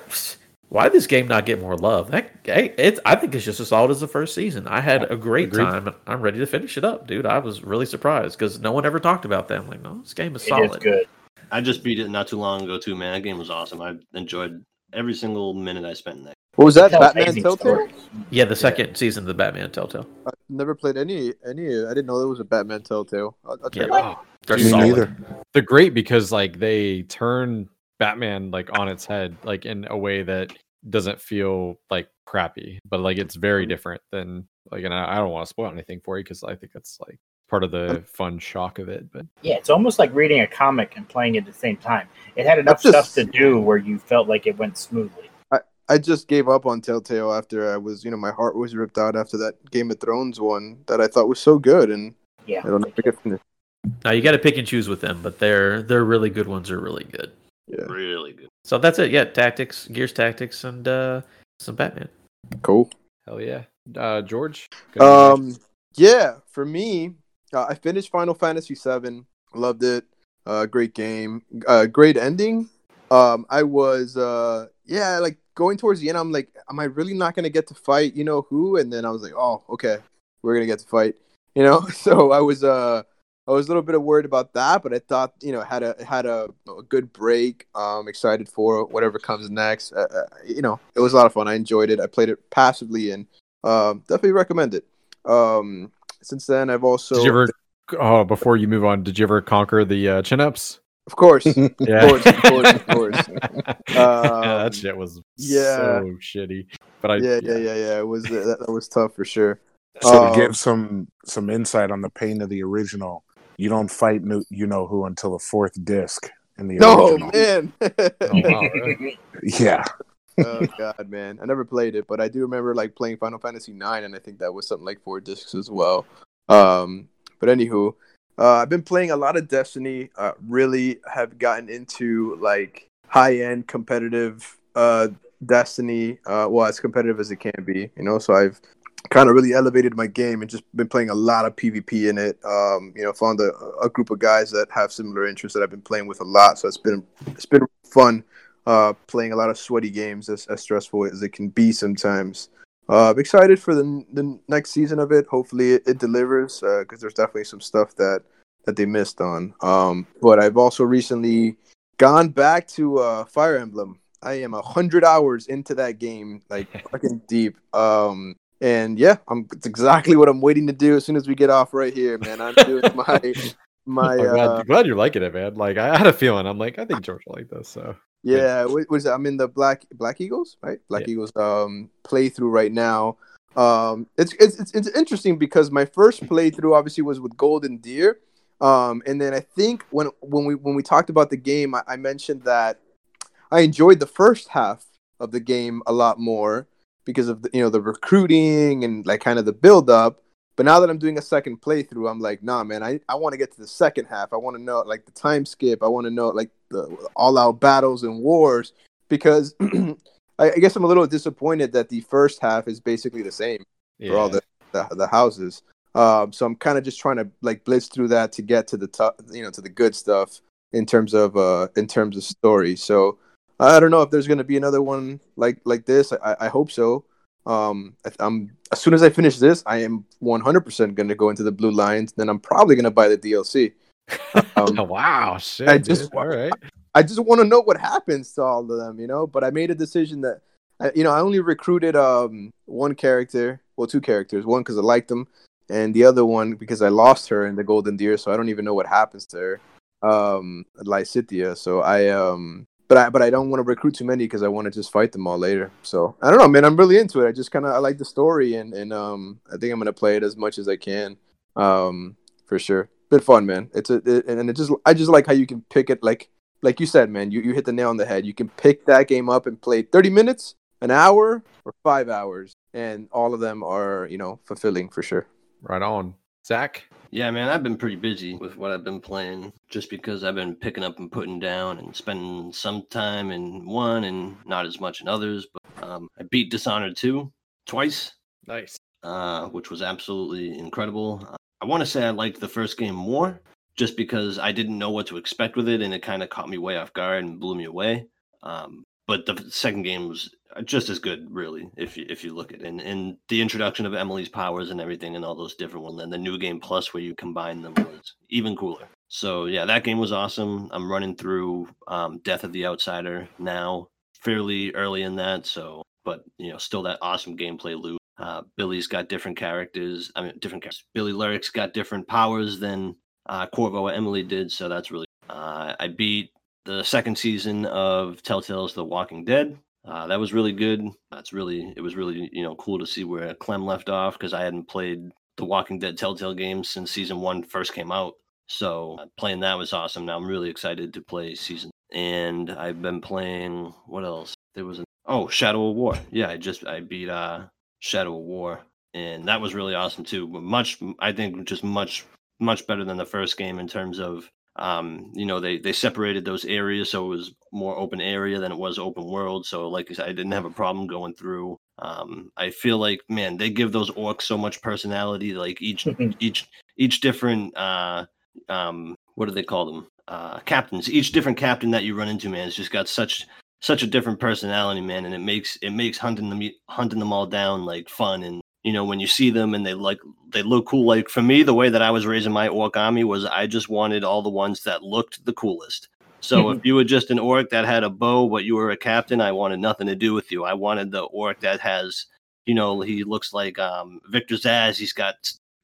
Why did this game not get more love? That hey, it's I think it's just as solid as the first season. I had a great Agreed. time. I'm ready to finish it up, dude. I was really surprised because no one ever talked about that. I'm like, no, this game is It is solid. good. I just beat it not too long ago too, man. That game was awesome. I enjoyed every single minute I spent in that. What was that? Tell Batman amazing Telltale? stories. Yeah, the second season of the Batman Telltale. I never played any any. I didn't know there was a Batman Telltale. I'll, I'll Yeah, it out. Oh, they're Me solid. neither. they're great because like they turn Batman like on its head, like in a way that doesn't feel like crappy, but like it's very mm-hmm. different than like. And I, I don't want to spoil anything for you because I think that's like part of the fun shock of it. But Yeah, it's almost like reading a comic and playing it at the same time. It had enough just- stuff to do where you felt like it went smoothly. I just gave up on Telltale after I was, you know, my heart was ripped out after that Game of Thrones one that I thought was so good, and Yeah. I don't know if I could finish. Now you got to pick and choose with them, but they're they're really good ones. Are really good. Yeah, Really good. So that's it. Yeah, tactics, Gears Tactics, and uh some Batman. cool. Hell yeah. Uh, George? Um, yeah, for me, uh, I finished Final Fantasy VII. Loved it. Uh, great game. Uh, great ending. Um, I was, uh, yeah, like going towards the end. I'm like, am I really not gonna get to fight? You know who? And then I was like, oh, okay, we're gonna get to fight. You know, *laughs* so I was, uh, I was a little bit worried about that, but I thought, you know, had a had a, a good break. Um, excited for whatever comes next. Uh, uh, you know, it was a lot of fun. I enjoyed it. I played it passively and um, definitely recommend it. Um, since then, I've also, did you ever, oh, before you move on, did you ever conquer the uh, chin ups? Of course, *laughs* Yeah. course, of course, of course. *laughs* yeah, Um, that shit was yeah. so shitty. But I, yeah, yeah, yeah, yeah. It was that, that was tough for sure. So Um, to give some some insight on the pain of the original, you don't fight new, you know who until the fourth disc in the No original. man. Oh, wow, really? *laughs* Yeah, oh god, man. I never played it, but I do remember like playing Final Fantasy Nine, and I think that was something like four discs as well. Um, but anywho, uh, I've been playing a lot of Destiny. Uh, really have gotten into like high end competitive uh, Destiny. Uh, well, as competitive as it can be, you know. So I've kind of really elevated my game and just been playing a lot of PvP in it. Um, you know, found a, a group of guys that have similar interests that I've been playing with a lot. So it's been it's been fun uh, playing a lot of sweaty games, as, as stressful as it can be sometimes. Uh, I'm excited for the the next season of it. Hopefully, it, it delivers because there's definitely some stuff that that they missed on. Um, but I've also recently gone back to uh, Fire Emblem. I am a hundred hours into that game, like *laughs* fucking deep. Um, and yeah, I'm it's exactly what I'm waiting to do as soon as we get off right here, man. I'm doing *laughs* my my I'm glad, uh, glad you're liking it, man. Like I had a feeling. I'm like, I think George will like this. So Yeah, what was I'm in the Black Black Eagles, right? Black Yeah. Eagles um playthrough right now. Um it's, it's it's it's interesting because my first playthrough obviously was with Golden Deer. Um and then I think when when we when we talked about the game I, I mentioned that I enjoyed the first half of the game a lot more because of the, you know the recruiting and like kind of the build up. But now that I'm doing a second playthrough, I'm like, nah, man, I, I want to get to the second half. I want to know like the time skip. I want to know like the all out battles and wars because *clears throat* I, I guess I'm a little disappointed that the first half is basically the same yeah. for all the, the the houses. Um, so I'm kind of just trying to like blitz through that to get to the top, you know, to the good stuff in terms of uh in terms of story. So I don't know if there's gonna be another one like like this. I, I hope so. Um, I, I'm as soon as I finish this, I am 100% gonna go into the Blue Lions. Then I'm probably gonna buy the DLC. *laughs* Um, Oh, wow, shit. I dude. just- all right. I just want to know what happens to all of them, you know. But I made a decision that, I, you know, I only recruited um one character, well, two characters. One because I liked them, and the other one because I lost her in the Golden Deer, so I don't even know what happens to her, um, Lysithea. So I um, but I but I don't want to recruit too many because I want to just fight them all later. So I don't know, man. I'm really into it. I just kind of I like the story, and and um, I think I'm gonna play it as much as I can, um, for sure. Been fun, man. It's a it, and it just I just like how you can pick it like like you said, man, you, you hit the nail on the head. You can pick that game up and play 30 minutes, an hour, or five hours, and all of them are, you know, fulfilling for sure. Right on. Zach? Yeah, man, I've been pretty busy with what I've been playing just because I've been picking up and putting down and spending some time in one and not as much in others. But um, I beat Dishonored 2 twice, Nice. uh, which was absolutely incredible. I want to say I liked the first game more just because I didn't know what to expect with it and it kind of caught me way off guard and blew me away. Um, but the second game was just as good, really, if you if you look at it. And, and the introduction of Emily's powers and everything and all those different ones, and the new game plus where you combine them was even cooler. So yeah, that game was awesome. I'm running through um, Death of the Outsider now, fairly early in that. So, but you know, still that awesome gameplay loop. Uh, Billy's got different characters. I mean, different characters. Billie Lurk's got different powers than uh, Corvo or Emily did. So that's really. Uh, I beat the second season of Telltale's The Walking Dead. Uh, that was really good. That's really it was really you know cool to see where Clem left off because I hadn't played the Walking Dead Telltale games since season one first came out. So uh, playing that was awesome. Now I'm really excited to play season. And I've been playing what else? There was an Oh, Shadow of War. Yeah, I just I beat uh Shadow of War, and that was really awesome too. But much, I think, just much much better than the first game in terms of um you know they they separated those areas so it was more open area than it was open world. So like I said I didn't have a problem going through. Um I feel like man they give those orcs so much personality like each *laughs* each each different uh um what do they call them? Uh captains. Each different captain that you run into man has just got such such a different personality man and it makes it makes hunting them hunting them all down like fun and you know when you see them and they like they look cool. Like for me the way that i was raising my orc army was i just wanted all the ones that looked the coolest. So if you were just an orc that had a bow but you were a captain i wanted nothing to do with you. I wanted the orc that has you know he looks like um victor zsasz. He's got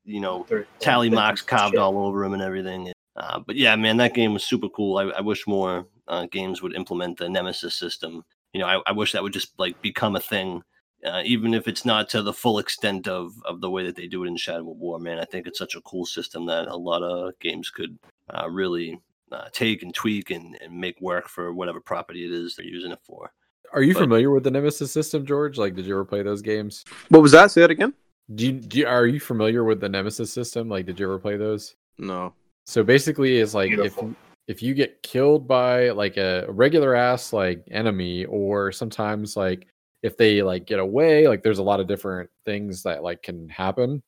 you know tally marks carved all over him and everything. Uh, but yeah man that game was super cool. I, I wish more uh, games would implement the nemesis system. You know I, I wish that would just like become a thing uh, even if it's not to the full extent of of the way that they do it in Shadow of War. Man, I think it's such a cool system that a lot of games could uh, really uh, take and tweak and, and make work for whatever property it is they're using it for. Are you But- familiar with the Nemesis system, George? Like, did you ever play those games? What was that? Say that again. Do you, do you are you familiar with the Nemesis system? Like, did you ever play those? No. So basically, it's like Beautiful. if if you get killed by like a regular ass like enemy, or sometimes like if they like get away, like there's a lot of different things that like can happen.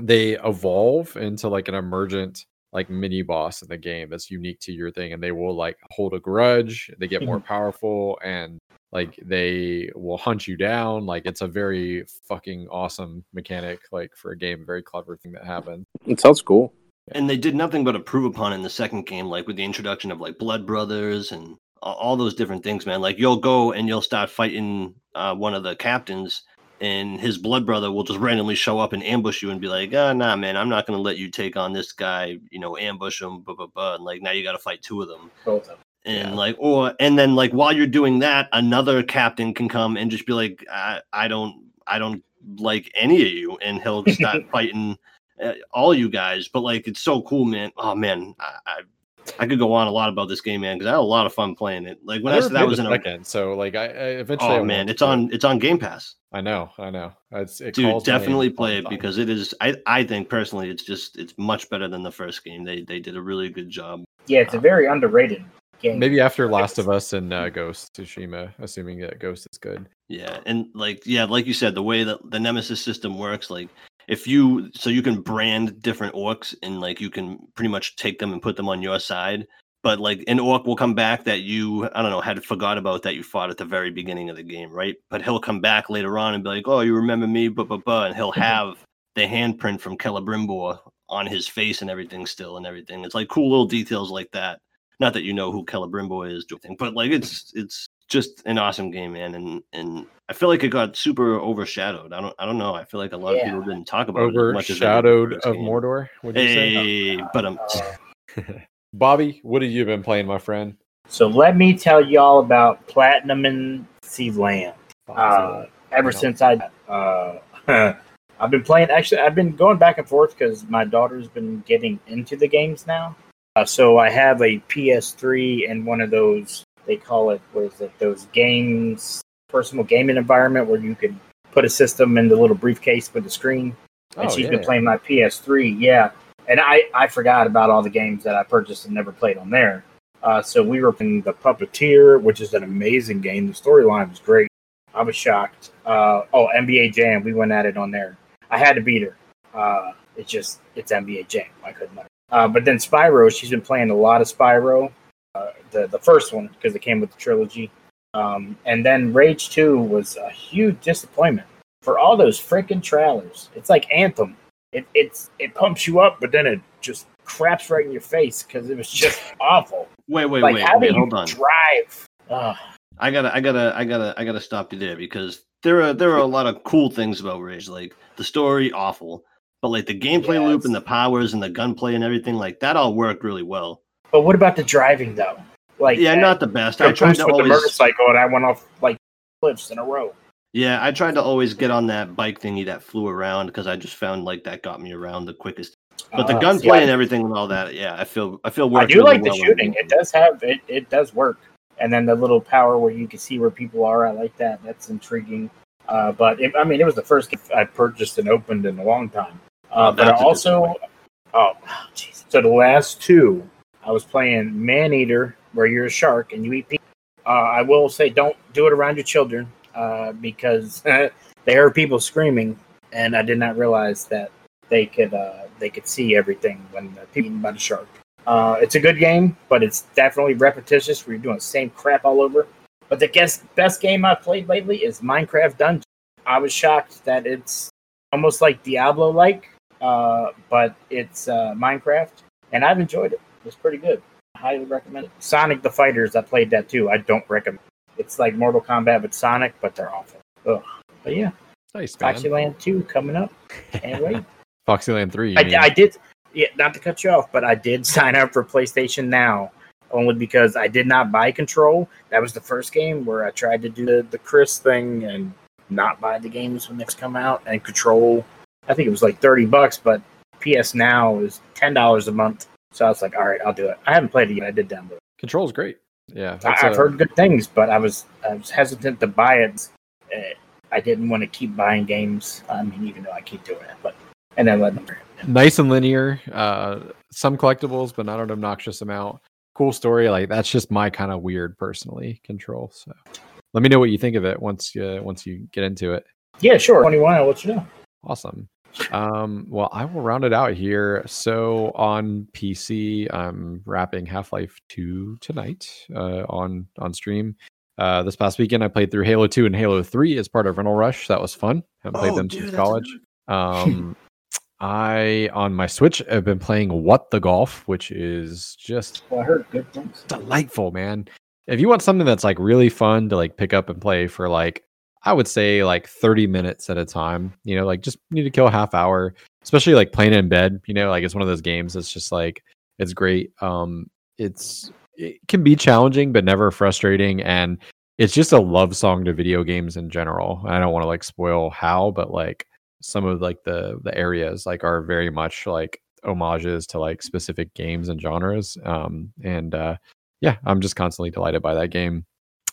They evolve into like an emergent like mini boss in the game that's unique to your thing, and they will like hold a grudge. They get more mm-hmm. powerful and like they will hunt you down. Like it's a very fucking awesome mechanic, like for a game, very clever thing that happened. It sounds cool. And they did nothing but improve upon it in the second game, like with the introduction of like Blood Brothers and all those different things, man. Like you'll go and you'll start fighting uh, one of the captains, and his blood brother will just randomly show up and ambush you and be like, "Ah, nah, man, I'm not gonna let you take on this guy. You know, ambush him, blah blah blah." And like now you got to fight two of them. Both of them. and Yeah. like or and then like while you're doing that another captain can come and just be like i, I don't i don't like any of you and he'll *laughs* start fighting uh, all you guys but like it's so cool man oh man i i, I could go on a lot about this game man because i had a lot of fun playing it like when i, never said that was the in a second, so like I, I eventually. I oh man it's on it's on game pass I know, I know. It's it dude calls definitely play it because it is i i think personally it's just it's much better than the first game they they did a really good job Yeah, it's a very underrated game. maybe after Last of Us and uh, Ghost Tsushima, assuming that Ghost is good. Yeah, and like yeah, like you said, the way that the Nemesis system works, like if you so you can brand different orcs and like you can pretty much take them and put them on your side. But like an orc will come back that you I don't know had forgot about that you fought at the very beginning of the game, right? But he'll come back later on and be like, "Oh, you remember me?" Blah blah blah, and he'll mm-hmm. have the handprint from Celebrimbor on his face and everything still and everything. It's like cool little details like that. Not that you know who Celebrimbor is, but like it's it's just an awesome game, man. And and I feel like it got super overshadowed. I don't I don't know. I feel like a lot of people didn't talk about it as much as they did the Overshadowed of game. Mordor. Would you say? Hey, *laughs* but um, Uh, *laughs* Bobby, what have you been playing, my friend? so let me tell y'all about Platinum and Sea Land. Uh, ever Yeah. since I, uh, *laughs* I've been playing. Actually, I've been going back and forth because my daughter's been getting into the games now. Uh, so I have a PS3 and one of those. They call it what is it? Those games, personal gaming environment where you can put a system in the little briefcase with the screen. and Oh, she's yeah. been playing my PS3. Yeah, and I I forgot about all the games that I purchased and never played on there. Uh, so we were playing the Puppeteer, which is an amazing game. The storyline was great. I was shocked. Uh, oh, NBA Jam, we went at it on there. I had to beat her. Uh, it's just it's NBA Jam. I couldn't. let her. Uh, but then Spyro, she's been playing a lot of Spyro, the the first one because it came with the trilogy. Um, and then Rage Two was a huge disappointment for all those freaking trailers. It's like Anthem. It it's it pumps you up, but then it just craps right in your face because it was just *laughs* awful. wait, wait, like wait, how do wait, you hold on. drive? Ugh. I gotta, I gotta, I gotta, I gotta stop you there because there are there are a lot of cool things about Rage, like the story, awful, but like the gameplay loop and the powers and the gunplay and everything, like that all worked really well. But what about the driving though? Like Yeah, that- not the best. I tried to with the always, motorcycle and I went off like cliffs in a row. yeah, I tried to always get on that bike thingy that flew around because I just found like that got me around the quickest. But the Uh, gunplay see, and everything and all that, yeah, I feel, I feel I, I do really like the well on shooting. It does have it. It does work. and then the little power where you can see where people are. I like that. That's intriguing. Uh, but it, I mean, it was the first I purchased and opened in a long time. Uh, Oh, but I also, oh, jeez. So the last two, I was playing Maneater, where you're a shark and you eat people. Uh, I will say, don't do it around your children uh, because *laughs* they heard people screaming, and I did not realize that they could uh, they could see everything when the people eaten by the shark. Uh, it's a good game, but it's definitely repetitious. Where you're doing the same crap all over. But the guess, best game I've played lately is Minecraft Dungeon. I was shocked that it's almost like Diablo like, uh, but it's uh, Minecraft, and I've enjoyed it. It's pretty good. Highly recommend it. Sonic the Fighters, I played that too. I don't recommend. It's like Mortal Kombat with Sonic, but they're awful. Ugh. But yeah, Nice, man. Foxyland 2 coming up. Can't wait. *laughs* Foxyland 3. I. I did, yeah, not to cut you off, but I did *laughs* sign up for PlayStation Now only because I did not buy Control. That was the first game where I tried to do the, the Chris thing and not buy the games when they come out. And Control, I think it was like 30 bucks, but PS Now is $10 a month. So I was like, all right, I'll do it. I haven't played it yet. I did download it. Control's great. Yeah. I, I've a- heard good things, but I was I was hesitant to buy it. Uh, I didn't want to keep buying games. I mean, even though I keep doing it, but and then let them. nice and linear. Uh, some collectibles, but not an obnoxious amount. Cool story. Like that's just my kind of weird personally control. So let me know what you think of it once you once you get into it. Yeah, sure. Twenty one. I'll let you know. Awesome. Um, well, I will round it out here. So on PC, I'm wrapping Half Life 2 tonight uh, on on stream. Uh, this past weekend, I played through Halo 2 and Halo 3 as part of Rental Rush. That was fun. Haven't played Oh, them dude, since college. Um, I on my Switch have been playing What the Golf, which is just Well, I heard good things. delightful, man. If you want something that's like really fun to like pick up and play for like I would say like 30 minutes at a time, you know, like just need to kill a half hour, especially like playing in bed, you know, like it's one of those games that's just like it's great. Um it's it can be challenging but never frustrating and it's just a love song to video games in general. I don't want to like spoil how, but like some of like the the areas like are very much like homages to like specific games and genres. Um and uh yeah, I'm just constantly delighted by that game.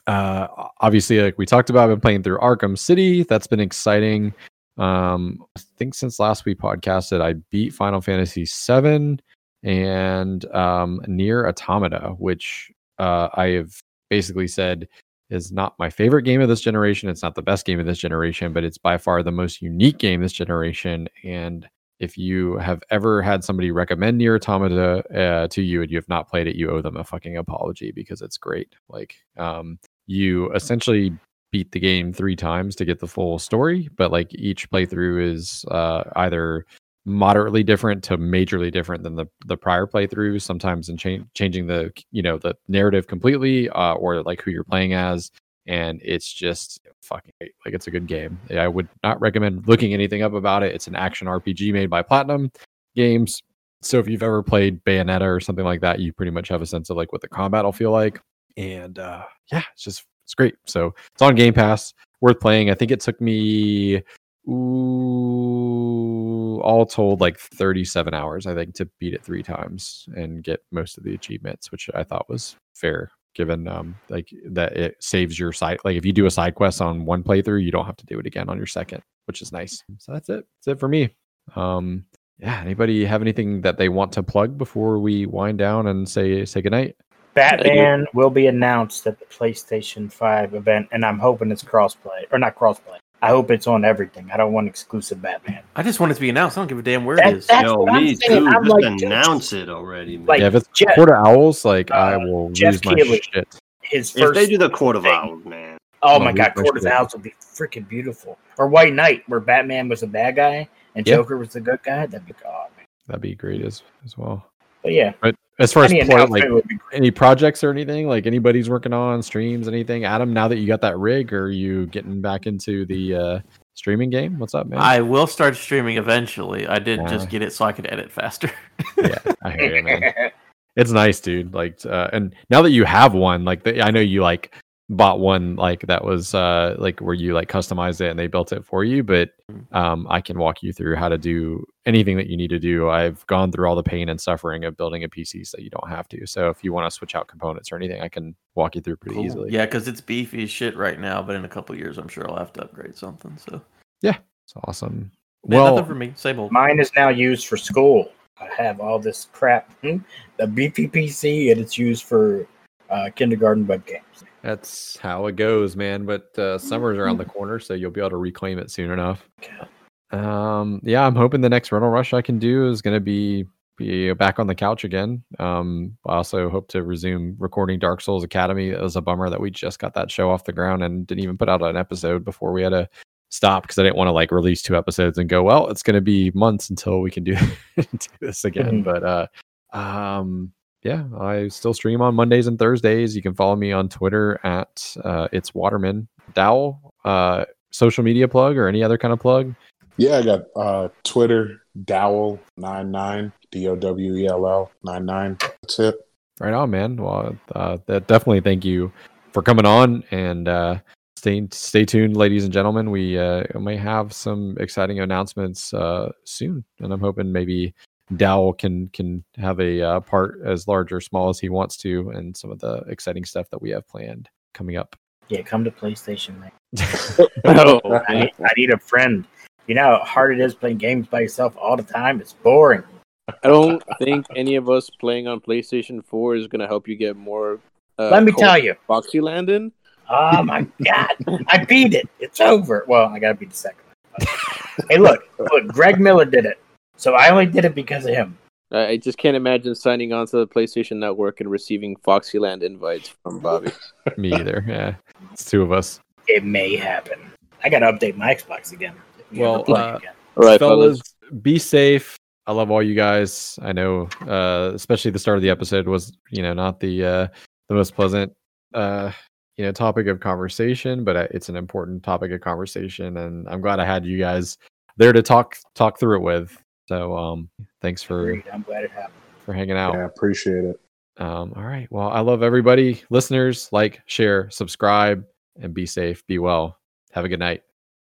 Uh, obviously, like we talked about, I've been playing through Arkham City. That's been exciting. Um, I think since last we podcasted, I beat Final Fantasy VII and um, Nier Automata, which uh, I have basically said is not my favorite game of this generation. It's not the best game of this generation, but it's by far the most unique game this generation. And if you have ever had somebody recommend Nier Automata uh, to you and you have not played it, you owe them a fucking apology because it's great. Like, um, you essentially beat the game three times to get the full story, but like each playthrough is uh, either moderately different to majorly different than the the prior playthroughs. Sometimes in cha- changing the you know the narrative completely, uh, or like who you're playing as and it's just fucking like it's a good game. I would not recommend looking anything up about it. It's an action RPG made by Platinum Games. So if you've ever played Bayonetta or something like that, you pretty much have a sense of like what the combat will feel like. And uh yeah, it's just it's great. So it's on Game Pass, worth playing. I think it took me ooh, all told like 37 hours I think to beat it 3 times and get most of the achievements, which I thought was fair given um like that it saves your side like if you do a side quest on one playthrough you don't have to do it again on your second which is nice so that's it that's it for me um yeah anybody have anything that they want to plug before we wind down and say say goodnight Batman will be announced at the PlayStation 5 event, and I'm hoping it's crossplay or not crossplay. I hope it's on everything. I don't want exclusive Batman. I just want it to be announced. I don't give a damn where That- it is. That's Yo, what I'm me saying. too. I'm Just like, dude, announce it already, man. like, yeah if it's Jeff- Court of Owls like i uh, will Jeff lose my shit His first if first. they do the court of thing. owls, man. oh I'll my god, my Court of. Owls would be freaking beautiful. Or White Knight, where Batman was the bad guy and Yeah. Joker was the good guy. That'd be oh, man. that'd be great as as well But yeah, but as far as any play, announcement like would be great. any projects or anything like anybody's working on streams anything adam now that you got that rig are you getting back into the uh streaming game what's up man I will start streaming eventually. I did Yeah. just get it so I could edit faster. *laughs* yeah i hear you man it's nice dude like uh and now that you have one like the, i know you like bought one like that was uh like where you like customized it and they built it for you but Mm. um i can walk you through how to do anything that you need to do i've gone through all the pain and suffering of building a pc so you don't have to so if you want to switch out components or anything i can walk you through pretty Cool. easily Yeah, because it's beefy as shit right now, but in a couple years, I'm sure I'll have to upgrade something. So, yeah it's awesome Man, well nothing for me. Same old. Mine is now used for school. I have all this crap, hmm, the BPPC, and it's used for uh, kindergarten web games. That's how it goes man but uh summer's around the corner so you'll be able to reclaim it soon enough Um, yeah, I'm hoping the next rental rush I can do is going to be be back on the couch again. Um, I also hope to resume recording Dark Souls Academy. It was a bummer that we just got that show off the ground and didn't even put out an episode before we had to stop because I didn't want to like release two episodes and go, well, it's going to be months until we can do, *laughs* do this again. Mhm. But uh, um, yeah, I still stream on Mondays and Thursdays. You can follow me on Twitter at uh, it's Waterman Dowell. Uh, social media plug or any other kind of plug. Yeah, I got uh, Twitter Dowell nine nine D O W E L L nine nine. That's it. Right on, man. Well, uh, that definitely thank you for coming on and uh, stay stay tuned, ladies and gentlemen. We uh, may have some exciting announcements uh, soon, and I'm hoping maybe Dowell can can have a uh, part as large or small as he wants to, and some of the exciting stuff that we have planned coming up. Yeah, come to PlayStation, man. *laughs* Oh, I need, I need a friend. You know how hard it is playing games by yourself all the time? It's boring. I don't think any of us playing on PlayStation 4 is going to help you get more. Uh, Let me tell you. Foxy Landon. Oh my god, I beat it. It's over. Well, I gotta beat the second one. hey, look, look, Greg Miller did it, so I only did it because of him. I I just can't imagine signing on to the PlayStation Network and receiving Foxyland invites from Bobby. *laughs* Me either. Yeah, it's two of us. It may happen. I gotta update my Xbox again. If you ever Well, uh, again. All right, fellas, fellas. be safe. I love all you guys. I know, uh, especially the start of the episode was, you know, not the uh, the most pleasant, uh, you know, topic of conversation, but uh, it's an important topic of conversation, and I'm glad I had you guys there to talk talk through it with. So, um, thanks for Agreed. I'm glad it happened. for hanging out. Yeah, appreciate it. Um, all right. Well, I love everybody, listeners. Like, share, subscribe, and be safe. Be well. Have a good night.